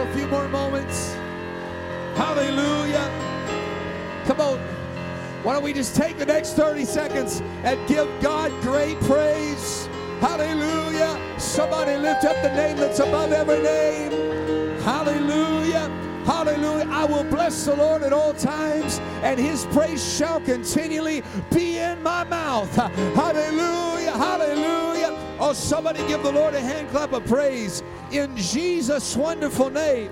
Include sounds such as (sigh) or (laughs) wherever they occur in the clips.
a few more moments? Hallelujah. Come on. Why don't we just take the next 30 seconds and give God great praise? Hallelujah. Somebody lift up the name that's above every name. Hallelujah. Hallelujah. I will bless the Lord at all times, and his praise shall continually be in my mouth. Hallelujah. Hallelujah. Oh, somebody give the Lord a hand clap of praise in Jesus' wonderful name.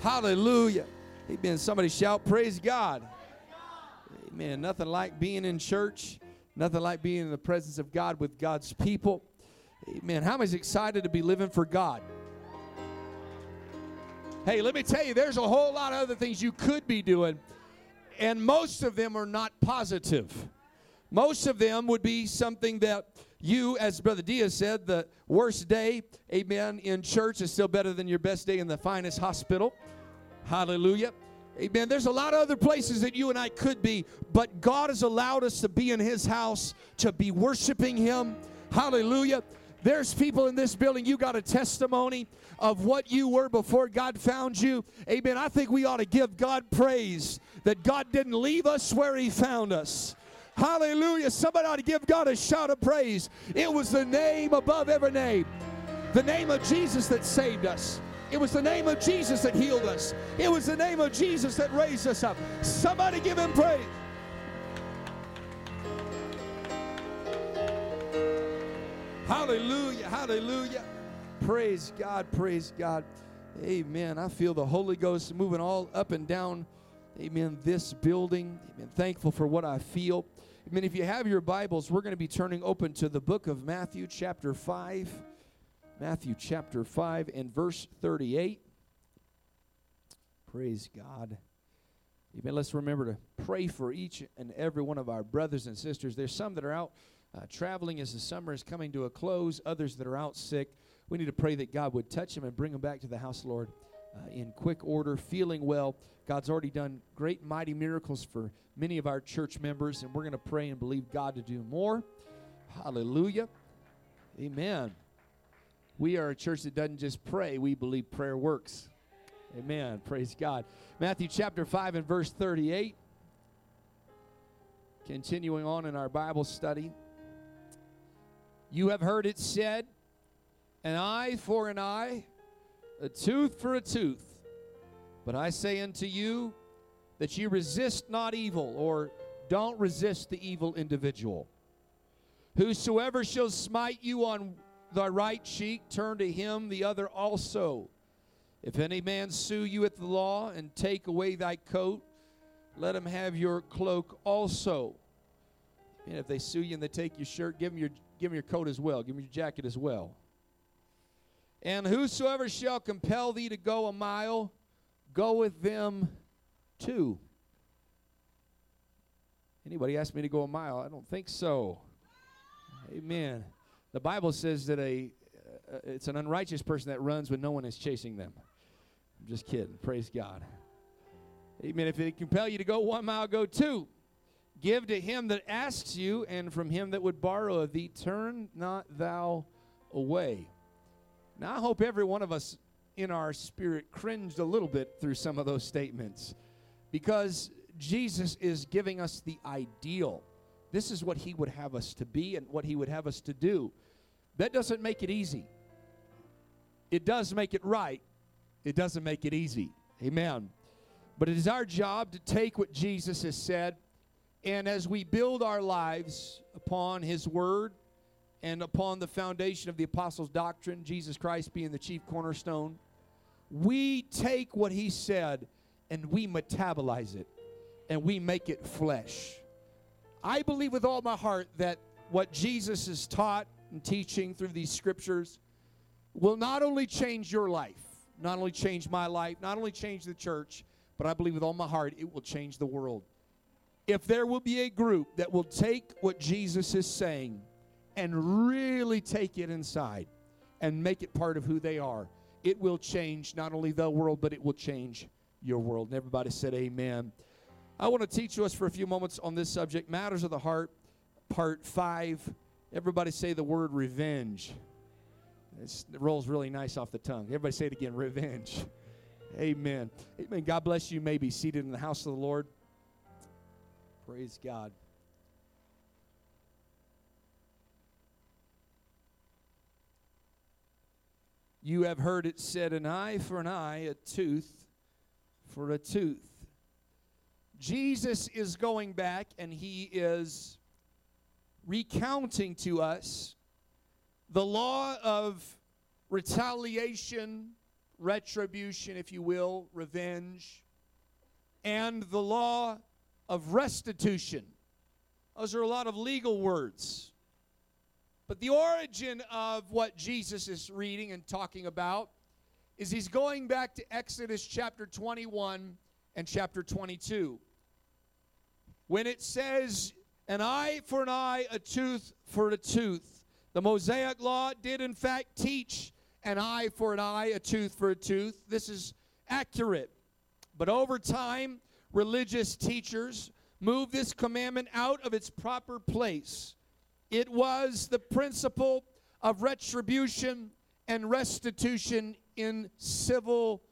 Hallelujah. Amen. Somebody shout, Praise God. Amen. Nothing like being in church, nothing like being in the presence of God with God's people. Amen. How many excited to be living for God? Hey, let me tell you, there's a whole lot of other things you could be doing, and most of them are not positive. Most of them would be something that you, as Brother Diaz said, the worst day, amen, in church is still better than your best day in the finest hospital. Hallelujah. Amen. There's a lot of other places that you and I could be, but God has allowed us to be in His house, to be worshiping Him. Hallelujah. There's people in this building, you got a testimony of what you were before God found you. Amen. I think we ought to give God praise that God didn't leave us where He found us. Hallelujah. Somebody ought to give God a shout of praise. It was the name above every name, the name of Jesus that saved us. It was the name of Jesus that healed us. It was the name of Jesus that raised us up. Somebody give him praise. Hallelujah, hallelujah. Praise God, praise God. Amen. I feel the Holy Ghost moving all up and down, amen, this building. Amen. Thankful for what I feel. Amen. If you have your Bibles, we're going to be turning open to the book of Matthew, chapter 5. Matthew chapter 5 and verse 38. Praise God. Amen. Let's remember to pray for each and every one of our brothers and sisters. There's some that are out uh, traveling as the summer is coming to a close, others that are out sick. We need to pray that God would touch them and bring them back to the house, Lord, uh, in quick order, feeling well. God's already done great, mighty miracles for many of our church members, and we're going to pray and believe God to do more. Hallelujah. Amen. We are a church that doesn't just pray, we believe prayer works. Amen. Praise God. Matthew chapter 5 and verse 38. Continuing on in our Bible study. You have heard it said, an eye for an eye, a tooth for a tooth. But I say unto you that you resist not evil, or don't resist the evil individual. Whosoever shall smite you on thy right cheek, turn to him the other also. If any man sue you at the law and take away thy coat, let him have your cloak also. And if they sue you and they take your shirt, give them your, give them your coat as well. Give them your jacket as well. And whosoever shall compel thee to go a mile, go with them two. Anybody ask me to go a mile? I don't think so. Amen. The Bible says that a uh, it's an unrighteous person that runs when no one is chasing them. I'm just kidding. Praise God. Amen. If it compel you to go one mile, go two. Give to him that asks you, and from him that would borrow of thee, turn not thou away. Now, I hope every one of us in our spirit cringed a little bit through some of those statements because Jesus is giving us the ideal. This is what he would have us to be and what he would have us to do. That doesn't make it easy. It does make it right. It doesn't make it easy. Amen. But it is our job to take what Jesus has said, and as we build our lives upon his word and upon the foundation of the apostles' doctrine, Jesus Christ being the chief cornerstone, we take what he said and we metabolize it and we make it flesh. I believe with all my heart that what Jesus has taught and teaching through these scriptures will not only change your life, not only change my life, not only change the church, but I believe with all my heart it will change the world. If there will be a group that will take what Jesus is saying and really take it inside and make it part of who they are, it will change not only the world, but it will change your world. And everybody said, Amen. I want to teach us for a few moments on this subject Matters of the Heart, Part 5. Everybody say the word revenge. It's, it rolls really nice off the tongue. Everybody say it again revenge. Amen. Amen. God bless you. you may be seated in the house of the Lord. Praise God. You have heard it said, an eye for an eye, a tooth for a tooth. Jesus is going back and he is recounting to us the law of retaliation, retribution, if you will, revenge, and the law of restitution. Those are a lot of legal words. But the origin of what Jesus is reading and talking about is he's going back to Exodus chapter 21 and chapter 22 when it says, an eye for an eye, a tooth for a tooth. The Mosaic law did, in fact, teach an eye for an eye, a tooth for a tooth. This is accurate. But over time, religious teachers moved this commandment out of its proper place. It was the principle of retribution and restitution in civil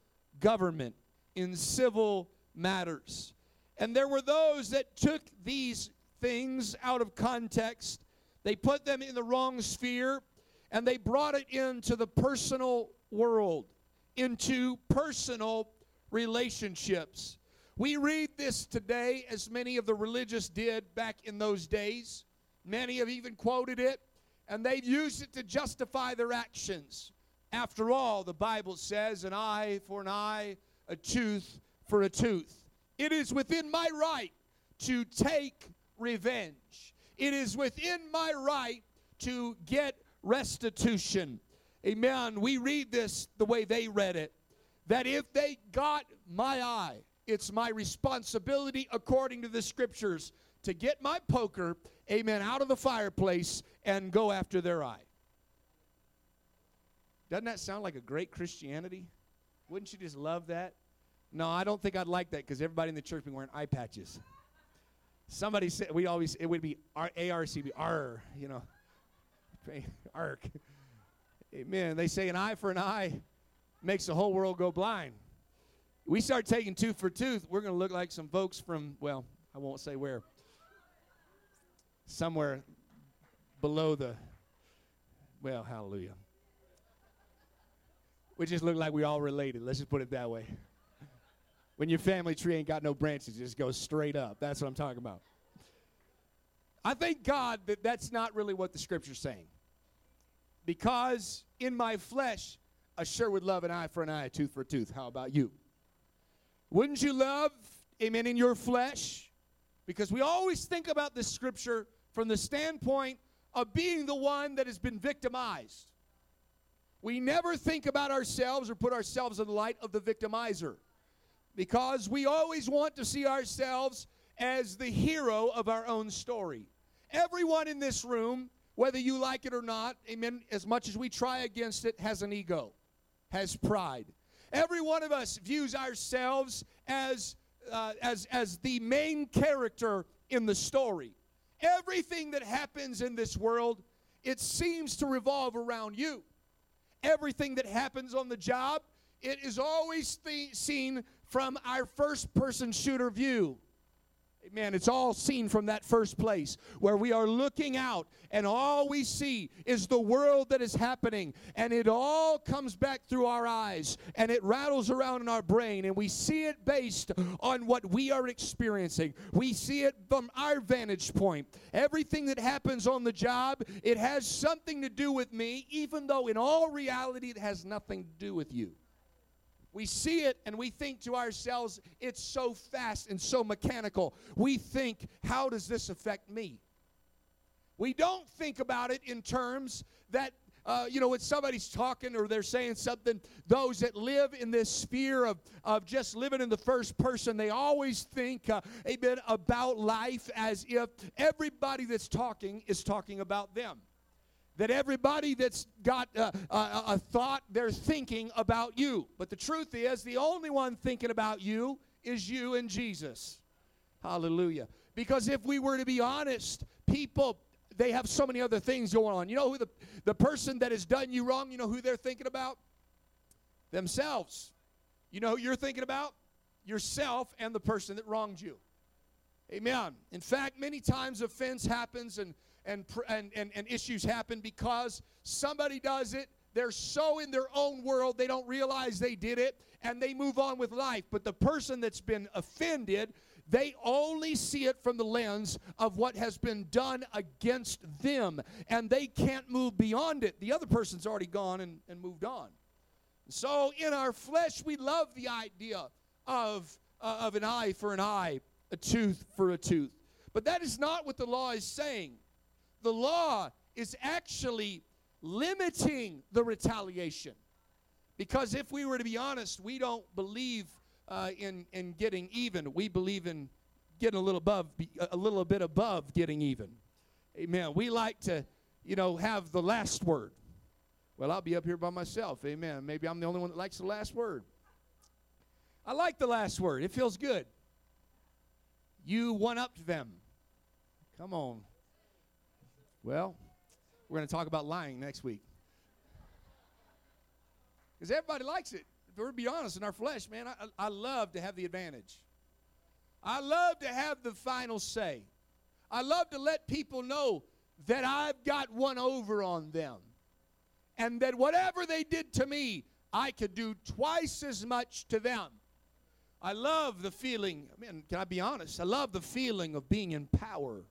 government, in civil matters. And there were those that took these things out of context, they put them in the wrong sphere, and they brought it into the personal world, into personal relationships. We read this today as many of the religious did back in those days. Many have even quoted it, and they've used it to justify their actions. After all, the Bible says, an eye for an eye, a tooth for a tooth. It is within my right to take revenge. It is within my right to get restitution. Amen. We read this the way they read it that if they got my eye, it's my responsibility, according to the scriptures, to get my poker, amen, out of the fireplace and go after their eye. Doesn't that sound like a great Christianity? Wouldn't you just love that? No, I don't think I'd like that because everybody in the church been wearing eye patches. Somebody said we always it would be R A R C B R, you know. (laughs) Ark. Amen. They say an eye for an eye makes the whole world go blind. We start taking tooth for tooth, we're going to look like some folks from, well, I won't say where. Somewhere below the, well, hallelujah. We just look like we all related. Let's just put it that way. When your family tree ain't got no branches, it just goes straight up. That's what I'm talking about. I thank God that that's not really what the scripture's saying. Because in my flesh, I sure would love an eye for an eye, a tooth for a tooth. How about you? Wouldn't you love, amen, in your flesh? Because we always think about this scripture from the standpoint of being the one that has been victimized. We never think about ourselves or put ourselves in the light of the victimizer because we always want to see ourselves as the hero of our own story. Everyone in this room, whether you like it or not, amen, as much as we try against it, has an ego, has pride. Every one of us views ourselves as, uh, as, as the main character in the story. Everything that happens in this world, it seems to revolve around you. Everything that happens on the job, it is always th- seen from our first person shooter view. Amen. It's all seen from that first place where we are looking out and all we see is the world that is happening and it all comes back through our eyes and it rattles around in our brain and we see it based on what we are experiencing. We see it from our vantage point. Everything that happens on the job, it has something to do with me even though in all reality it has nothing to do with you. We see it and we think to ourselves, it's so fast and so mechanical. We think, how does this affect me? We don't think about it in terms that, uh, you know, when somebody's talking or they're saying something, those that live in this sphere of, of just living in the first person, they always think, uh, amen, about life as if everybody that's talking is talking about them that everybody that's got a, a, a, thought, they're thinking about you. But the truth is, the only one thinking about you is you and Jesus. Hallelujah. Because if we were to be honest, people they have so many other things going on. You know who the, the person that has done you wrong, you know who they're thinking about? Themselves. You know who you're thinking about? Yourself and the person that wronged you. Amen. In fact, many times offense happens and, and, and, and, and issues happen because somebody does it. They're so in their own world, they don't realize they did it, and they move on with life. But the person that's been offended, they only see it from the lens of what has been done against them, and they can't move beyond it. The other person's already gone and, and moved on. So in our flesh, we love the idea of, uh, of an eye for an eye, a tooth for a tooth. But that is not what the law is saying. The law is actually limiting the retaliation. Because if we were to be honest, we don't believe uh, in, in getting even. We believe in getting a little above, a little bit above getting even. Amen. We like to, you know, have the last word. Well, I'll be up here by myself. Amen. Maybe I'm the only one that likes the last word. I like the last word. It feels good. You one upped them. Come on. Well, we're going to talk about lying next week. Because everybody likes it. If we're to be honest, in our flesh, man, I, I love to have the advantage. I love to have the final say. I love to let people know that I've got one over on them. And that whatever they did to me, I could do twice as much to them. I love the feeling, I mean, can I be honest? I love the feeling of being in power.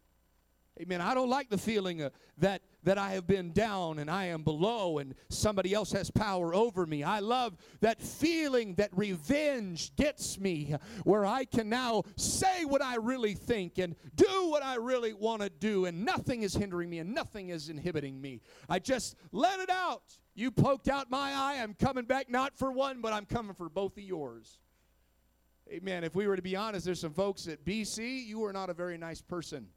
Amen. I don't like the feeling uh, that that I have been down and I am below and somebody else has power over me. I love that feeling that revenge gets me where I can now say what I really think and do what I really want to do and nothing is hindering me and nothing is inhibiting me. I just let it out. You poked out my eye. I'm coming back not for one, but I'm coming for both of yours. Amen. If we were to be honest, there's some folks at BC, you are not a very nice person.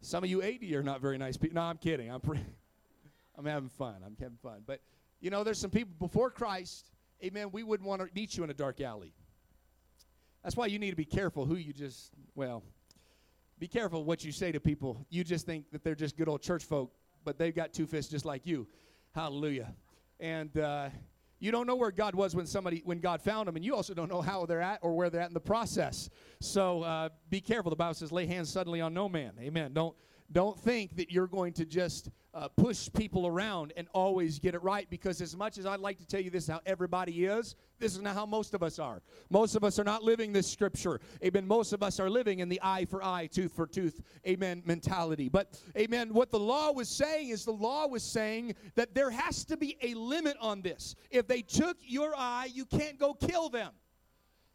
Some of you 80 are not very nice people. No, I'm kidding. I'm, pre- (laughs) I'm having fun. I'm having fun. But, you know, there's some people before Christ, amen, we wouldn't want to meet you in a dark alley. That's why you need to be careful who you just, well, be careful what you say to people. You just think that they're just good old church folk, but they've got two fists just like you. Hallelujah. And, uh, you don't know where God was when somebody when God found them, and you also don't know how they're at or where they're at in the process. So uh, be careful. The Bible says, "Lay hands suddenly on no man." Amen. Don't don't think that you're going to just uh, push people around and always get it right because as much as I'd like to tell you this how everybody is, this is not how most of us are. Most of us are not living this scripture. Amen. Most of us are living in the eye for eye, tooth for tooth, amen, mentality. But, amen, what the law was saying is the law was saying that there has to be a limit on this. If they took your eye, you can't go kill them.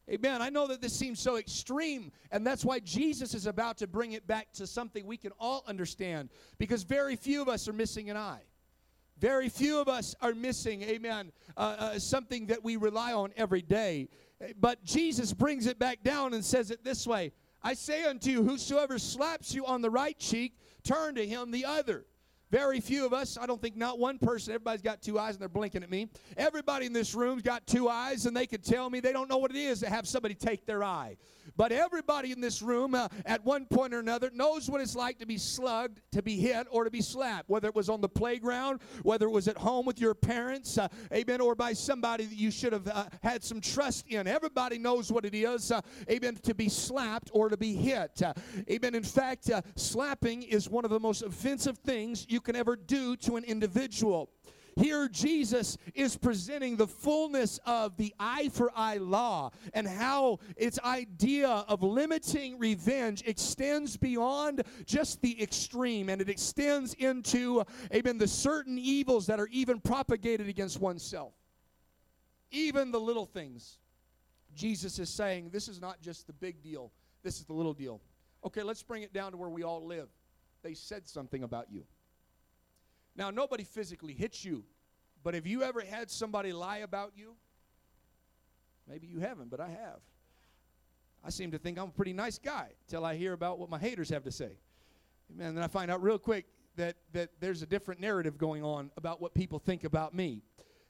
Amen. I know that this seems so extreme, and that's why Jesus is about to bring it back to something we can all understand because very few of us are missing an eye. Very few of us are missing, amen, uh, uh, something that we rely on every day. But Jesus brings it back down and says it this way I say unto you, whosoever slaps you on the right cheek, turn to him the other. Very few of us, I don't think not one person, everybody's got two eyes and they're blinking at me. Everybody in this room's got two eyes and they could tell me they don't know what it is to have somebody take their eye. But everybody in this room, uh, at one point or another, knows what it's like to be slugged, to be hit, or to be slapped, whether it was on the playground, whether it was at home with your parents, uh, amen, or by somebody that you should have uh, had some trust in. Everybody knows what it is, uh, amen, to be slapped or to be hit. Uh, amen. In fact, uh, slapping is one of the most offensive things you can ever do to an individual. Here, Jesus is presenting the fullness of the eye for eye law and how its idea of limiting revenge extends beyond just the extreme and it extends into, amen, the certain evils that are even propagated against oneself. Even the little things. Jesus is saying this is not just the big deal, this is the little deal. Okay, let's bring it down to where we all live. They said something about you. Now, nobody physically hits you, but have you ever had somebody lie about you? Maybe you haven't, but I have. I seem to think I'm a pretty nice guy till I hear about what my haters have to say. And then I find out real quick that, that there's a different narrative going on about what people think about me.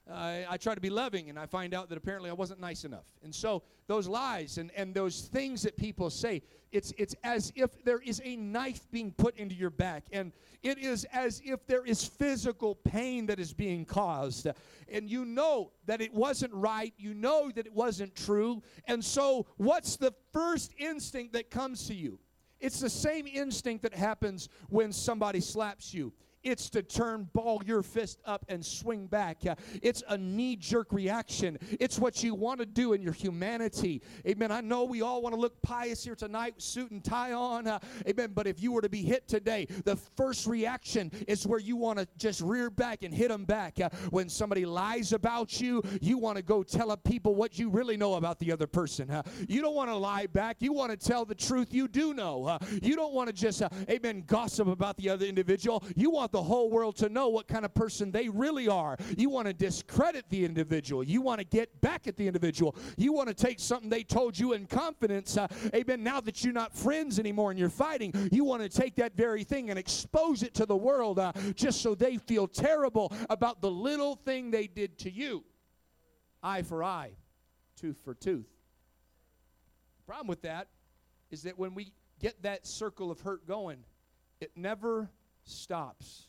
I try to be loving, and I find out that apparently I wasn't nice enough. And so those lies and, and those things that people say, it's, it's as if there is a knife being put into your back, and it is as if there is physical pain that is being caused. And you know that it wasn't right, you know that it wasn't true. And so, what's the first instinct that comes to you? It's the same instinct that happens when somebody slaps you. It's to turn, ball your fist up, and swing back. It's a knee jerk reaction. It's what you want to do in your humanity. Amen. I know we all want to look pious here tonight, suit and tie on. Uh, amen. But if you were to be hit today, the first reaction is where you want to just rear back and hit them back. Uh, when somebody lies about you, you want to go tell people what you really know about the other person. Uh, you don't want to lie back. You want to tell the truth you do know. You don't want to just, amen, gossip about the other individual. You want the whole world to know what kind of person they really are. You want to discredit the individual. You want to get back at the individual. You want to take something they told you in confidence. Uh, amen. Now that you're not friends anymore and you're fighting, you want to take that very thing and expose it to the world uh, just so they feel terrible about the little thing they did to you. Eye for eye, tooth for tooth. Problem with that is that when we get that circle of hurt going, it never stops.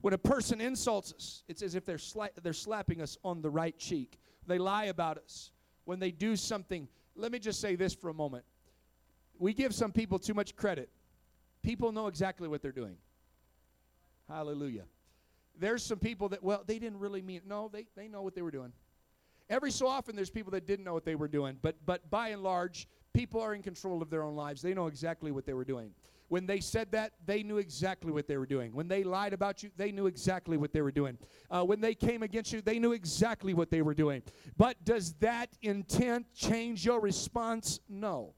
When a person insults us, it's as if they're, sla- they're slapping us on the right cheek. They lie about us. When they do something, let me just say this for a moment. We give some people too much credit. People know exactly what they're doing. Hallelujah. There's some people that, well, they didn't really mean it. No, they, they know what they were doing. Every so often, there's people that didn't know what they were doing, but, but by and large, people are in control of their own lives. They know exactly what they were doing. When they said that, they knew exactly what they were doing. When they lied about you, they knew exactly what they were doing. Uh, when they came against you, they knew exactly what they were doing. But does that intent change your response? No.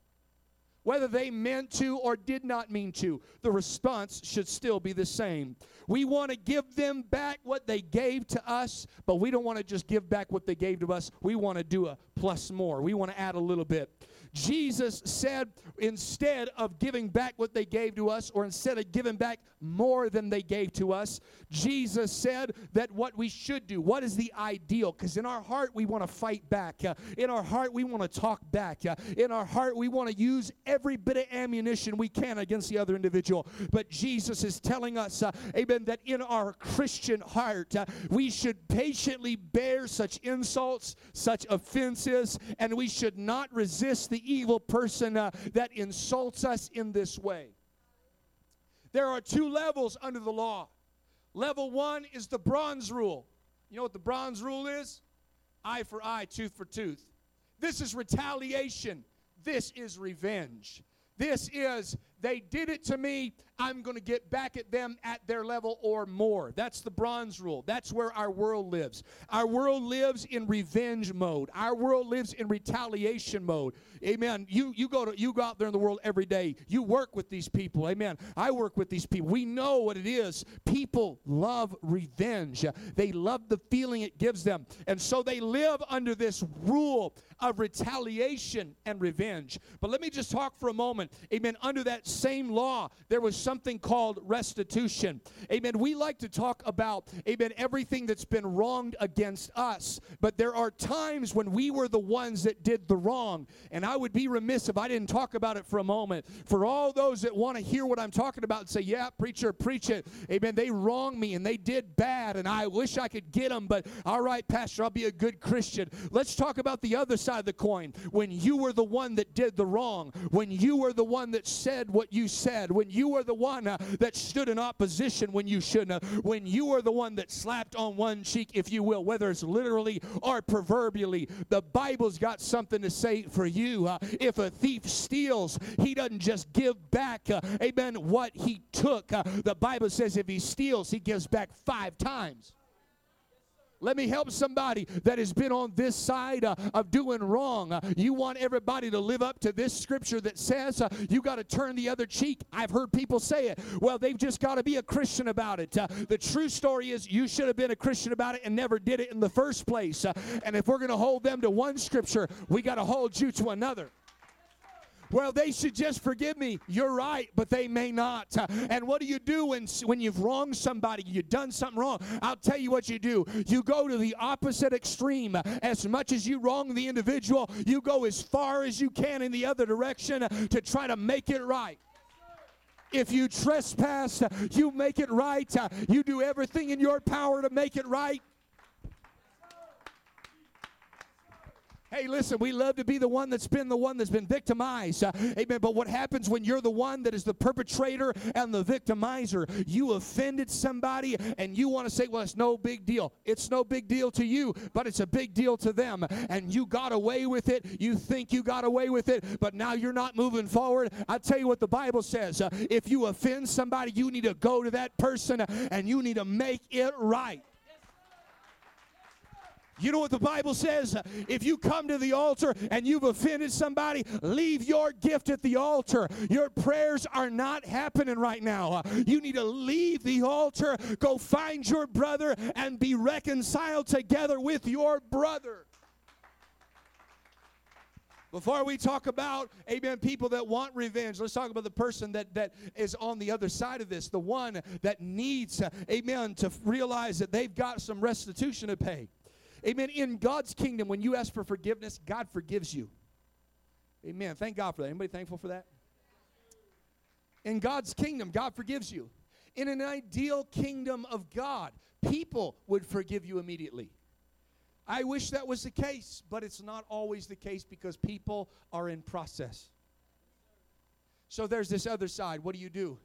Whether they meant to or did not mean to, the response should still be the same. We want to give them back what they gave to us, but we don't want to just give back what they gave to us. We want to do a plus more. We want to add a little bit. Jesus said instead of giving back what they gave to us, or instead of giving back more than they gave to us, Jesus said that what we should do, what is the ideal? Because in our heart, we want to fight back. In our heart, we want to talk back. In our heart, we want to use every bit of ammunition we can against the other individual. But Jesus is telling us, uh, amen, that in our Christian heart, uh, we should patiently bear such insults, such offenses, and we should not resist the evil person uh, that insults us in this way. There are two levels under the law. Level one is the bronze rule. You know what the bronze rule is? Eye for eye, tooth for tooth. This is retaliation. This is revenge. This is, they did it to me, I'm going to get back at them at their level or more. That's the bronze rule. That's where our world lives. Our world lives in revenge mode. Our world lives in retaliation mode. Amen. You you go to you go out there in the world every day. You work with these people. Amen. I work with these people. We know what it is. People love revenge. They love the feeling it gives them. And so they live under this rule of retaliation and revenge. But let me just talk for a moment. Amen. Under that same law, there was some something called restitution. Amen. We like to talk about, amen, everything that's been wronged against us. But there are times when we were the ones that did the wrong. And I would be remiss if I didn't talk about it for a moment. For all those that want to hear what I'm talking about and say, yeah, preacher, preach it. Amen. They wronged me and they did bad. And I wish I could get them. But all right, Pastor, I'll be a good Christian. Let's talk about the other side of the coin. When you were the one that did the wrong, when you were the one that said what you said, when you were the one uh, that stood in opposition when you shouldn't have, when you are the one that slapped on one cheek, if you will, whether it's literally or proverbially. The Bible's got something to say for you. Uh, if a thief steals, he doesn't just give back, uh, amen, what he took. Uh, the Bible says if he steals, he gives back five times. Let me help somebody that has been on this side uh, of doing wrong. Uh, you want everybody to live up to this scripture that says uh, you got to turn the other cheek. I've heard people say it. Well, they've just got to be a Christian about it. Uh, the true story is you should have been a Christian about it and never did it in the first place. Uh, and if we're going to hold them to one scripture, we got to hold you to another. Well, they should just forgive me. You're right, but they may not. And what do you do when, when you've wronged somebody, you've done something wrong? I'll tell you what you do. You go to the opposite extreme. As much as you wrong the individual, you go as far as you can in the other direction to try to make it right. If you trespass, you make it right. You do everything in your power to make it right. Hey, listen, we love to be the one that's been the one that's been victimized. Uh, amen. But what happens when you're the one that is the perpetrator and the victimizer? You offended somebody and you want to say, well, it's no big deal. It's no big deal to you, but it's a big deal to them. And you got away with it. You think you got away with it, but now you're not moving forward. I tell you what the Bible says uh, if you offend somebody, you need to go to that person and you need to make it right. You know what the Bible says? If you come to the altar and you've offended somebody, leave your gift at the altar. Your prayers are not happening right now. You need to leave the altar, go find your brother, and be reconciled together with your brother. Before we talk about, amen, people that want revenge, let's talk about the person that, that is on the other side of this, the one that needs, amen, to realize that they've got some restitution to pay. Amen. In God's kingdom, when you ask for forgiveness, God forgives you. Amen. Thank God for that. Anybody thankful for that? In God's kingdom, God forgives you. In an ideal kingdom of God, people would forgive you immediately. I wish that was the case, but it's not always the case because people are in process. So there's this other side. What do you do?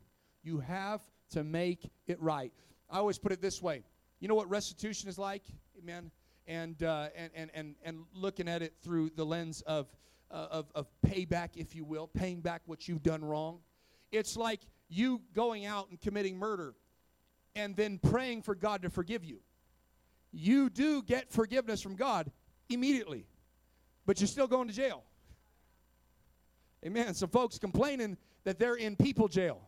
You have to make it right. I always put it this way. You know what restitution is like? Amen and, uh, and, and, and, and looking at it through the lens of, uh, of, of payback, if you will, paying back what you've done wrong. It's like you going out and committing murder and then praying for God to forgive you. You do get forgiveness from God immediately, but you're still going to jail. Amen. Some folks complaining that they're in people jail.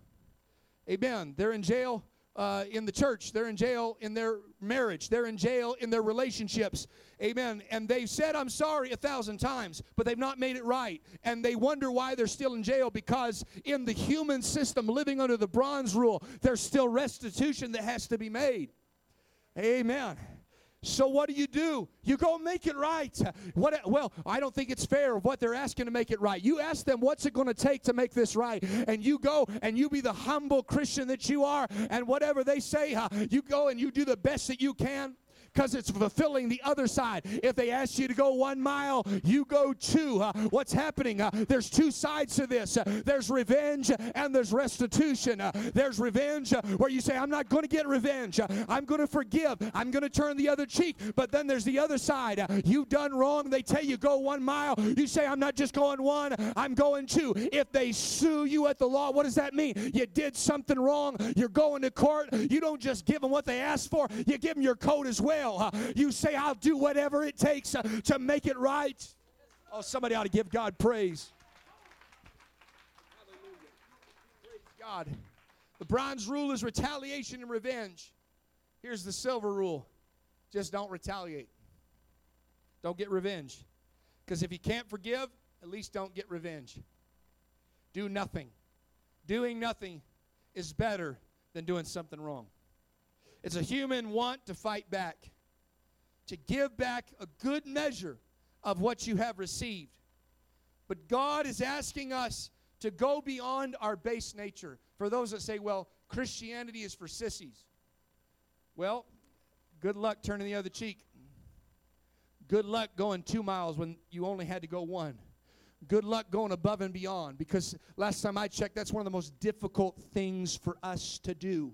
Amen. They're in jail uh, in the church. They're in jail in their marriage. They're in jail in their relationships. Amen. And they've said, I'm sorry a thousand times, but they've not made it right. And they wonder why they're still in jail because in the human system, living under the bronze rule, there's still restitution that has to be made. Amen. So what do you do? You go make it right. What well, I don't think it's fair of what they're asking to make it right. You ask them what's it going to take to make this right. And you go and you be the humble Christian that you are and whatever they say, you go and you do the best that you can because it's fulfilling the other side. If they ask you to go one mile, you go two. Uh, what's happening? Uh, there's two sides to this uh, there's revenge and there's restitution. Uh, there's revenge uh, where you say, I'm not going to get revenge. Uh, I'm going to forgive. I'm going to turn the other cheek. But then there's the other side. You've done wrong. They tell you go one mile. You say, I'm not just going one, I'm going two. If they sue you at the law, what does that mean? You did something wrong. You're going to court. You don't just give them what they asked for, you give them your coat as well. Uh, you say, I'll do whatever it takes uh, to make it right. Oh, somebody ought to give God praise. Praise God. The bronze rule is retaliation and revenge. Here's the silver rule just don't retaliate, don't get revenge. Because if you can't forgive, at least don't get revenge. Do nothing. Doing nothing is better than doing something wrong. It's a human want to fight back, to give back a good measure of what you have received. But God is asking us to go beyond our base nature. For those that say, well, Christianity is for sissies. Well, good luck turning the other cheek. Good luck going two miles when you only had to go one. Good luck going above and beyond because last time I checked, that's one of the most difficult things for us to do.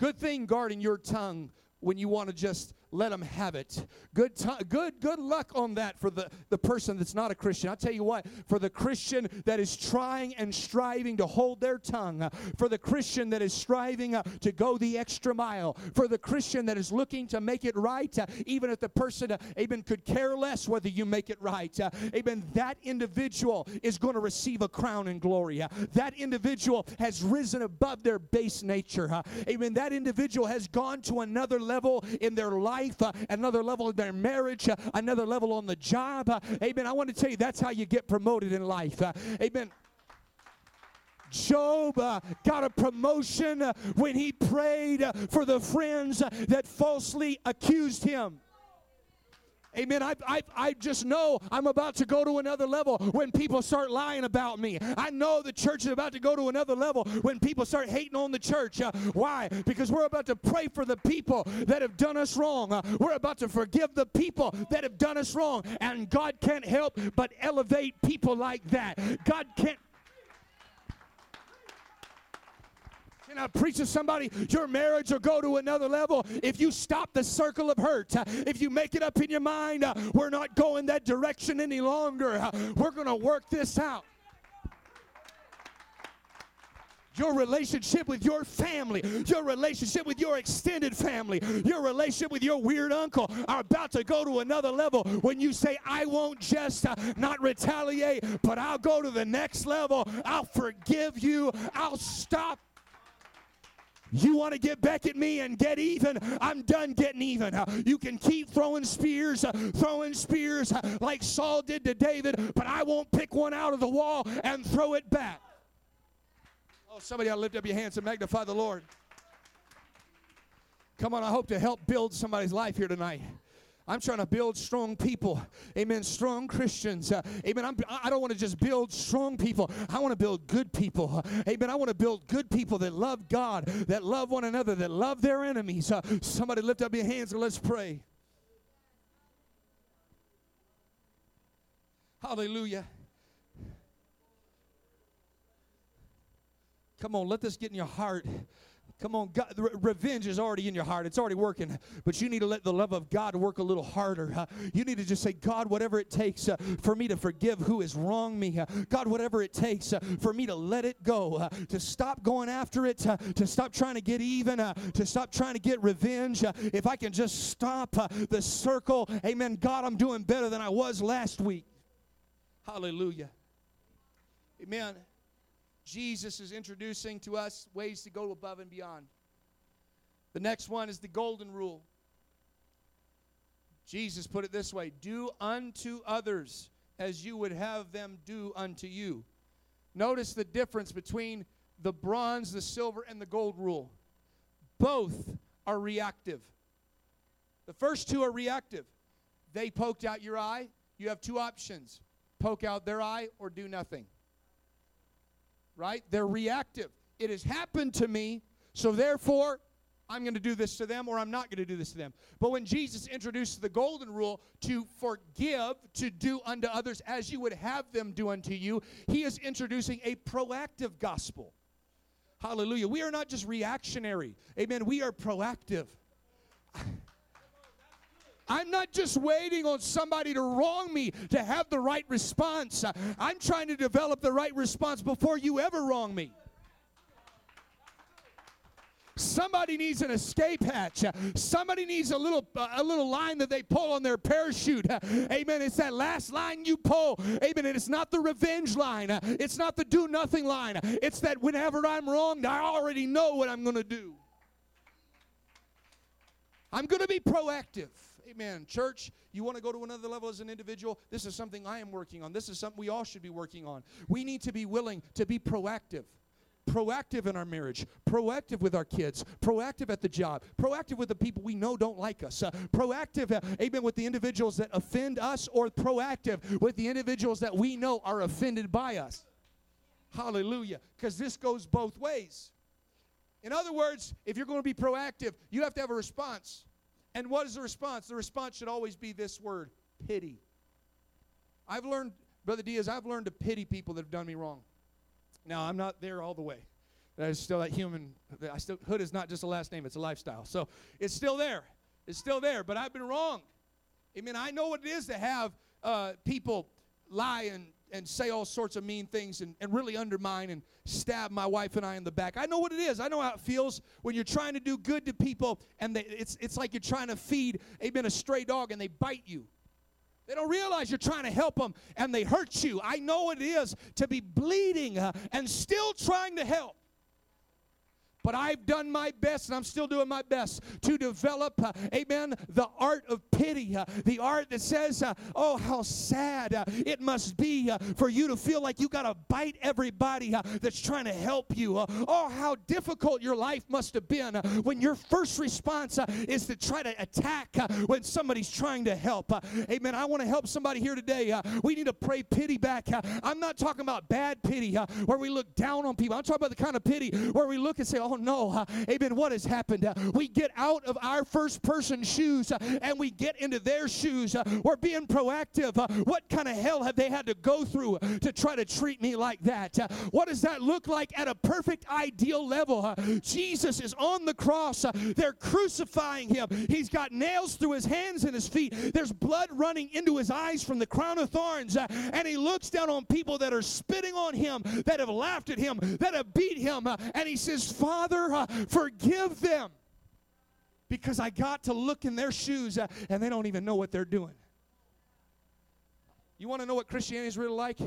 Good thing guarding your tongue when you want to just let them have it. Good, t- good, good luck on that for the, the person that's not a Christian. I'll tell you what, for the Christian that is trying and striving to hold their tongue, uh, for the Christian that is striving uh, to go the extra mile, for the Christian that is looking to make it right, uh, even if the person, uh, amen, could care less whether you make it right, uh, amen, that individual is going to receive a crown in glory. Uh, that individual has risen above their base nature. amen, that individual has gone to another level in their life, uh, another level in their marriage, uh, another level on the job. Uh, amen. I want to tell you that's how you get promoted in life. Amen. Job got a promotion when he prayed for the friends that falsely accused him. Amen. I, I, I just know I'm about to go to another level when people start lying about me. I know the church is about to go to another level when people start hating on the church. Uh, why? Because we're about to pray for the people that have done us wrong. Uh, we're about to forgive the people that have done us wrong. And God can't help but elevate people like that. God can't Can I preach to somebody? Your marriage will go to another level if you stop the circle of hurt. Uh, If you make it up in your mind, uh, we're not going that direction any longer. Uh, We're going to work this out. Your relationship with your family, your relationship with your extended family, your relationship with your weird uncle are about to go to another level when you say, I won't just uh, not retaliate, but I'll go to the next level. I'll forgive you. I'll stop you want to get back at me and get even? I'm done getting even. You can keep throwing spears, throwing spears like Saul did to David, but I won't pick one out of the wall and throw it back. Oh, somebody ought to lift up your hands and magnify the Lord. Come on, I hope to help build somebody's life here tonight. I'm trying to build strong people. Amen. Strong Christians. Uh, amen. I'm, I don't want to just build strong people. I want to build good people. Amen. I want to build good people that love God, that love one another, that love their enemies. Uh, somebody lift up your hands and let's pray. Hallelujah. Come on, let this get in your heart. Come on, God, re- revenge is already in your heart. It's already working. But you need to let the love of God work a little harder. Uh, you need to just say, God, whatever it takes uh, for me to forgive who has wronged me. Uh, God, whatever it takes uh, for me to let it go, to stop going after it, to stop trying to get even, to stop trying to get revenge. If I can just stop the circle, amen. God, I'm doing better than I was last week. Hallelujah. Amen. Jesus is introducing to us ways to go above and beyond. The next one is the golden rule. Jesus put it this way Do unto others as you would have them do unto you. Notice the difference between the bronze, the silver, and the gold rule. Both are reactive. The first two are reactive. They poked out your eye. You have two options poke out their eye or do nothing right? They're reactive. It has happened to me, so therefore I'm going to do this to them or I'm not going to do this to them. But when Jesus introduced the golden rule to forgive, to do unto others as you would have them do unto you, he is introducing a proactive gospel. Hallelujah. We are not just reactionary. Amen. We are proactive. I'm not just waiting on somebody to wrong me to have the right response. I'm trying to develop the right response before you ever wrong me. Somebody needs an escape hatch. Somebody needs a little a little line that they pull on their parachute. Amen. It's that last line you pull. Amen. And it's not the revenge line. It's not the do nothing line. It's that whenever I'm wronged, I already know what I'm going to do. I'm going to be proactive. Amen. Church, you want to go to another level as an individual? This is something I am working on. This is something we all should be working on. We need to be willing to be proactive. Proactive in our marriage, proactive with our kids, proactive at the job, proactive with the people we know don't like us, uh, proactive, uh, amen, with the individuals that offend us, or proactive with the individuals that we know are offended by us. Hallelujah. Because this goes both ways. In other words, if you're going to be proactive, you have to have a response. And what is the response? The response should always be this word pity. I've learned, Brother Diaz, I've learned to pity people that have done me wrong. Now, I'm not there all the way. There's still that human, I still, hood is not just a last name, it's a lifestyle. So it's still there. It's still there, but I've been wrong. I mean, I know what it is to have uh, people lie and, and say all sorts of mean things and, and really undermine and stab my wife and I in the back. I know what it is. I know how it feels when you're trying to do good to people and they, it's, it's like you're trying to feed, amen, a stray dog and they bite you. They don't realize you're trying to help them and they hurt you. I know what it is to be bleeding uh, and still trying to help. But I've done my best, and I'm still doing my best to develop, uh, amen, the art of pity. Uh, the art that says, uh, oh, how sad uh, it must be uh, for you to feel like you got to bite everybody uh, that's trying to help you. oh, how difficult your life must have been when your first response is to try to attack when somebody's trying to help. amen. I want to help somebody here today. we need to pray pity back. I'm not talking about bad pity where we look down on people. I'm talking about the kind of pity where we look and say, oh no, uh, amen, what has happened? We get out of our first person shoes and we get into their shoes. We're being proactive. What kind of hell have they had to go through to try to treat me like that? What does that look like at a perfect ideal level? Jesus is on the cross. they're crucifying him. He's got nails through his hands and his feet. There's blood running into his eyes from the crown of thorns. and he looks down on people that are spitting on him, that have laughed at him, that have beat him. and he says, Father, Father, uh, forgive them. Because I got to look in their shoes uh, and they don't even know what they're doing. You want to know what Christianity is really like?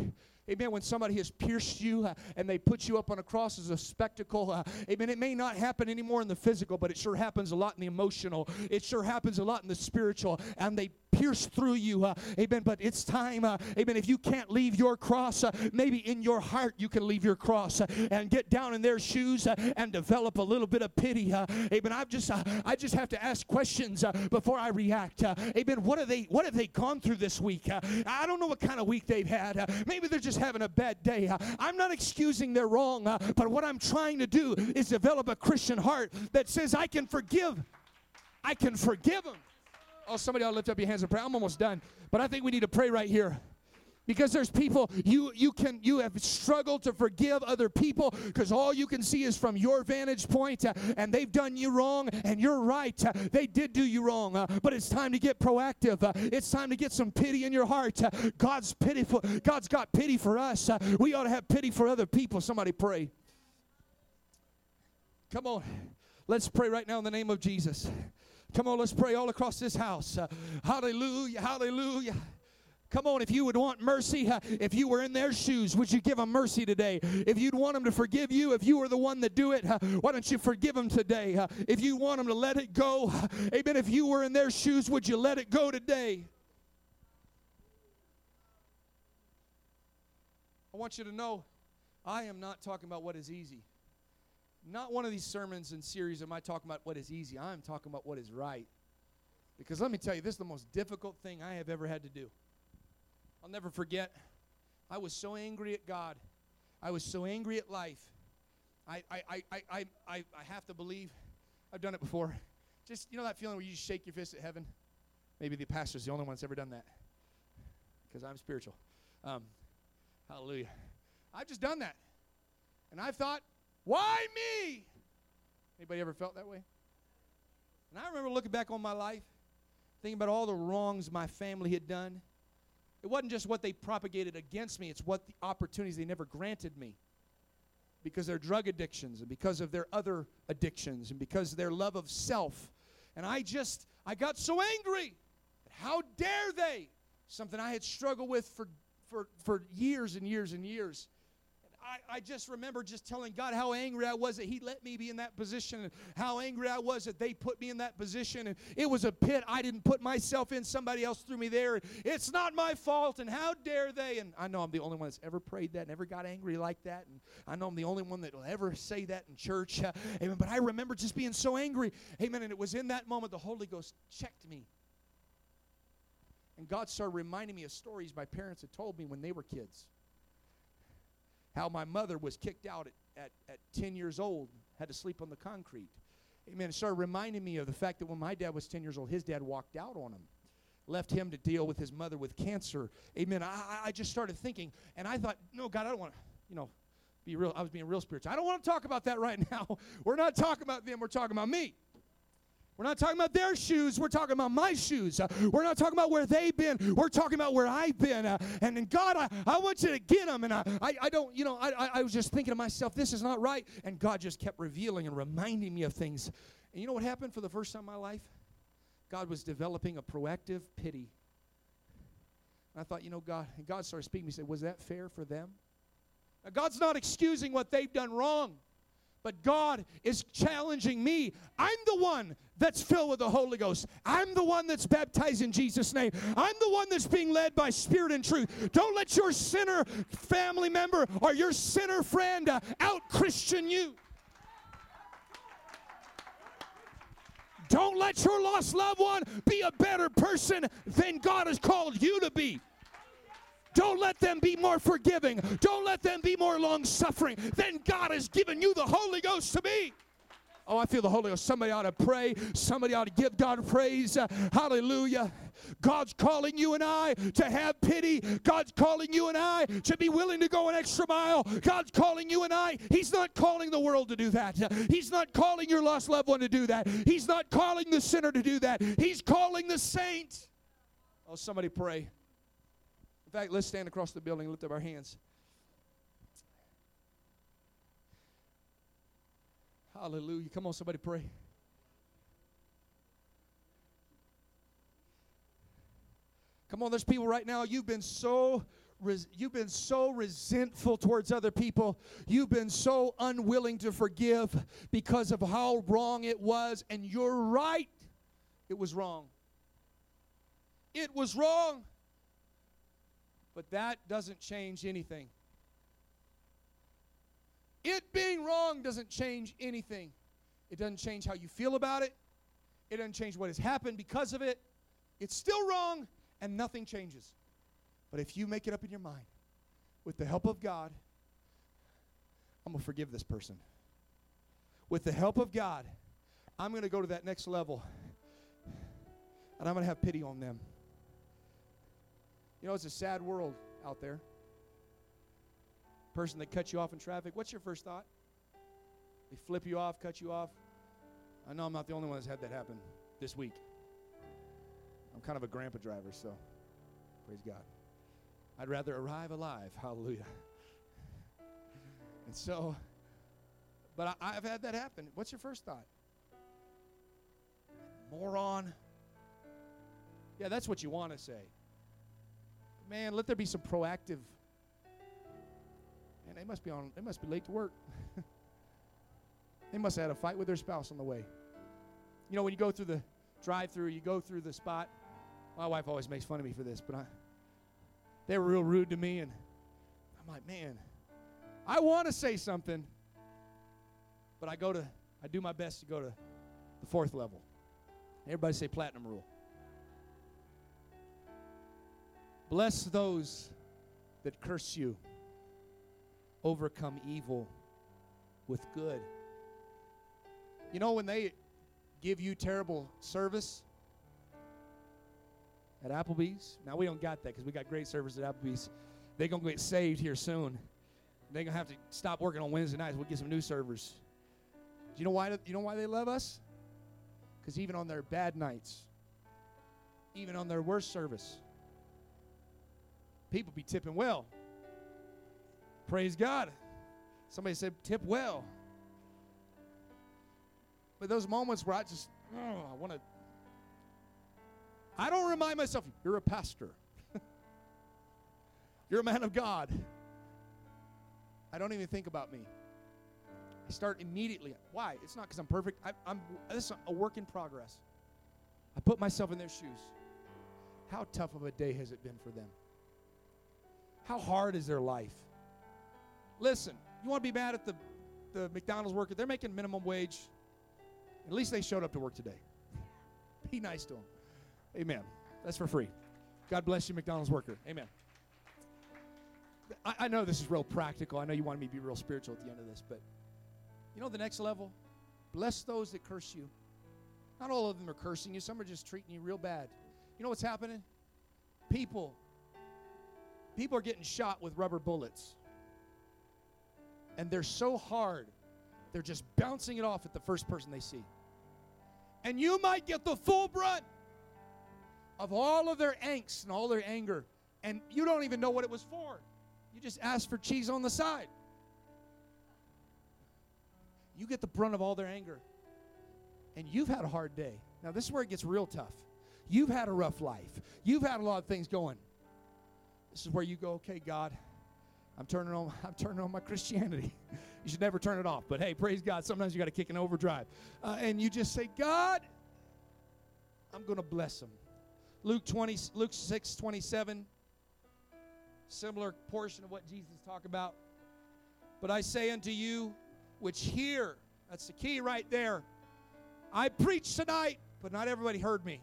Amen. When somebody has pierced you uh, and they put you up on a cross as a spectacle, uh, amen. It may not happen anymore in the physical, but it sure happens a lot in the emotional. It sure happens a lot in the spiritual. And they pierce through you. Uh, amen. But it's time, uh, amen. If you can't leave your cross, uh, maybe in your heart you can leave your cross uh, and get down in their shoes uh, and develop a little bit of pity. Uh, amen. I just, I just have to ask questions before I react. amen. What have they, what have they gone through this week? I don't know what kind of week they've had. maybe they're just having a bad day. I'm not excusing their wrong, but what I'm trying to do is develop a Christian heart that says I can forgive. I can forgive them. Oh, somebody ought to lift up your hands and pray. I'm almost done. But I think we need to pray right here because there's people you you can you have struggled to forgive other people because all you can see is from your vantage point uh, and they've done you wrong and you're right uh, they did do you wrong uh, but it's time to get proactive uh, it's time to get some pity in your heart uh, god's pitiful god's got pity for us uh, we ought to have pity for other people somebody pray come on let's pray right now in the name of jesus Come on, let's pray all across this house. Hallelujah, hallelujah. Come on, if you would want mercy, if you were in their shoes, would you give them mercy today? If you'd want them to forgive you, if you were the one that do it, why don't you forgive them today? If you want them to let it go, amen. If you were in their shoes, would you let it go today? I want you to know I am not talking about what is easy. Not one of these sermons and series am I talking about what is easy. I'm talking about what is right. Because let me tell you, this is the most difficult thing I have ever had to do. I'll never forget, I was so angry at God. I was so angry at life. I, I, I, I, I, I have to believe, I've done it before. Just, you know that feeling where you just shake your fist at heaven? Maybe the pastor's the only one that's ever done that. Because I'm spiritual. Um, hallelujah. I've just done that. And I've thought, why me? Anybody ever felt that way? And I remember looking back on my life, thinking about all the wrongs my family had done. It wasn't just what they propagated against me, it's what the opportunities they never granted me. Because their drug addictions and because of their other addictions and because of their love of self. And I just, I got so angry. How dare they? Something I had struggled with for, for, for years and years and years. I, I just remember just telling God how angry I was that He let me be in that position and how angry I was that they put me in that position. And it was a pit I didn't put myself in, somebody else threw me there. And it's not my fault, and how dare they? And I know I'm the only one that's ever prayed that, never got angry like that. And I know I'm the only one that will ever say that in church. Uh, (laughs) amen. But I remember just being so angry. Amen. And it was in that moment the Holy Ghost checked me. And God started reminding me of stories my parents had told me when they were kids how my mother was kicked out at, at, at 10 years old, had to sleep on the concrete. Amen. It started reminding me of the fact that when my dad was 10 years old, his dad walked out on him, left him to deal with his mother with cancer. Amen. I, I just started thinking, and I thought, no, God, I don't want to, you know, be real. I was being real spiritual. I don't want to talk about that right (laughs) now. We're not talking about them, we're talking about me. We're not talking about their shoes. We're talking about my shoes. Uh, we're not talking about where they've been. We're talking about where I've been. Uh, and, and God, I, I want you to get them. And I, I, I don't, you know, I, I, was just thinking to myself, this is not right. And God just kept revealing and reminding me of things. And you know what happened for the first time in my life? God was developing a proactive pity. And I thought, you know, God, and God started speaking. He said, Was that fair for them? Now, God's not excusing what they've done wrong. But God is challenging me. I'm the one that's filled with the Holy Ghost. I'm the one that's baptized in Jesus' name. I'm the one that's being led by Spirit and truth. Don't let your sinner family member or your sinner friend uh, out Christian you. Don't let your lost loved one be a better person than God has called you to be. Don't let them be more forgiving. Don't let them be more long suffering than God has given you the Holy Ghost to be. Oh, I feel the Holy Ghost. Somebody ought to pray. Somebody ought to give God praise. Uh, hallelujah. God's calling you and I to have pity. God's calling you and I to be willing to go an extra mile. God's calling you and I. He's not calling the world to do that. He's not calling your lost loved one to do that. He's not calling the sinner to do that. He's calling the saint. Oh, somebody pray. In fact, let's stand across the building and lift up our hands. Hallelujah. Come on, somebody pray. Come on, there's people right now. You've been so you've been so resentful towards other people. You've been so unwilling to forgive because of how wrong it was, and you're right. It was wrong. It was wrong. But that doesn't change anything. It being wrong doesn't change anything. It doesn't change how you feel about it. It doesn't change what has happened because of it. It's still wrong and nothing changes. But if you make it up in your mind, with the help of God, I'm going to forgive this person. With the help of God, I'm going to go to that next level and I'm going to have pity on them. You know, it's a sad world out there person that cuts you off in traffic, what's your first thought? They flip you off, cut you off. I know I'm not the only one that's had that happen this week. I'm kind of a grandpa driver, so praise God. I'd rather arrive alive. (laughs) Hallelujah. And so, but I, have had that happen. What's your first thought? Moron. Yeah, that's what you want to say. Man, let there be some proactive Man, they must be on. They must be late to work. (laughs) they must have had a fight with their spouse on the way. You know, when you go through the drive-through, you go through the spot. My wife always makes fun of me for this, but I, they were real rude to me, and I'm like, man, I want to say something, but I go to, I do my best to go to the fourth level. Everybody say platinum rule. Bless those that curse you overcome evil with good. You know, when they give you terrible service at Applebee's, now we don't got that because we got great service at Applebee's. They're going to get saved here soon. They're going to have to stop working on Wednesday nights. We'll get some new servers. Do you know why, you know why they love us? Because even on their bad nights, even on their worst service, people be tipping well. Praise God. Somebody said, tip well. But those moments where I just, oh, I want to, I don't remind myself, you're a pastor. (laughs) you're a man of God. I don't even think about me. I start immediately. Why? It's not because I'm perfect. I, am this is a work in progress. I put myself in their shoes. How tough of a day has it been for them? How hard is their life? Listen, you want to be mad at the, the McDonald's worker? They're making minimum wage. At least they showed up to work today. (laughs) be nice to them. Amen. That's for free. God bless you, McDonald's worker. Amen. I, I know this is real practical. I know you want me to be real spiritual at the end of this, but you know the next level? Bless those that curse you. Not all of them are cursing you, some are just treating you real bad. You know what's happening? People, people are getting shot with rubber bullets and they're so hard, they're just bouncing it off at the first person they see. And you might get the full brunt of all of their angst and all their anger, and you don't even know what it was for. You just asked for cheese on the side. You get the brunt of all their anger. And you've had a hard day. Now, this is where it gets real tough. You've had a rough life. You've had a lot of things going. This is where you go, okay, God, I'm turning on (laughs) I'm turning on my Christianity. you should never turn it off, but hey, praise God. Sometimes you got to kick an overdrive, uh, and you just say, God, I'm going to bless them. Luke 20, Luke 6, 27, similar portion of what Jesus talked about. But I say unto you, which hear, that's the key right there. I preached tonight, but not everybody heard me.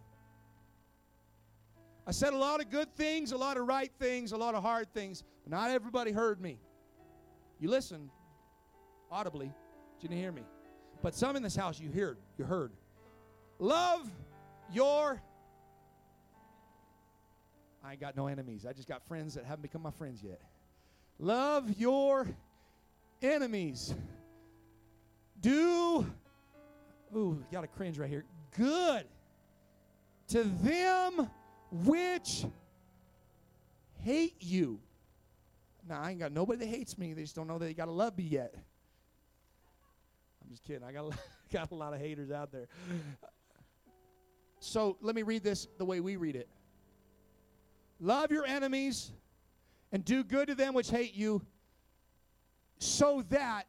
I said a lot of good things, a lot of right things, a lot of hard things, but not everybody heard me. You listened audibly, you didn't hear me. But some in this house you heard, you heard. Love your I ain't got no enemies. I just got friends that haven't become my friends yet. Love your enemies. Do, ooh, got to cringe right here. Good to them which hate you. Now, I ain't got nobody that hates me. They just don't know that they got to love me yet. I'm just kidding. I got a, (laughs) got a lot of haters out there. So let me read this the way we read it. Love your enemies and do good to them which hate you, so that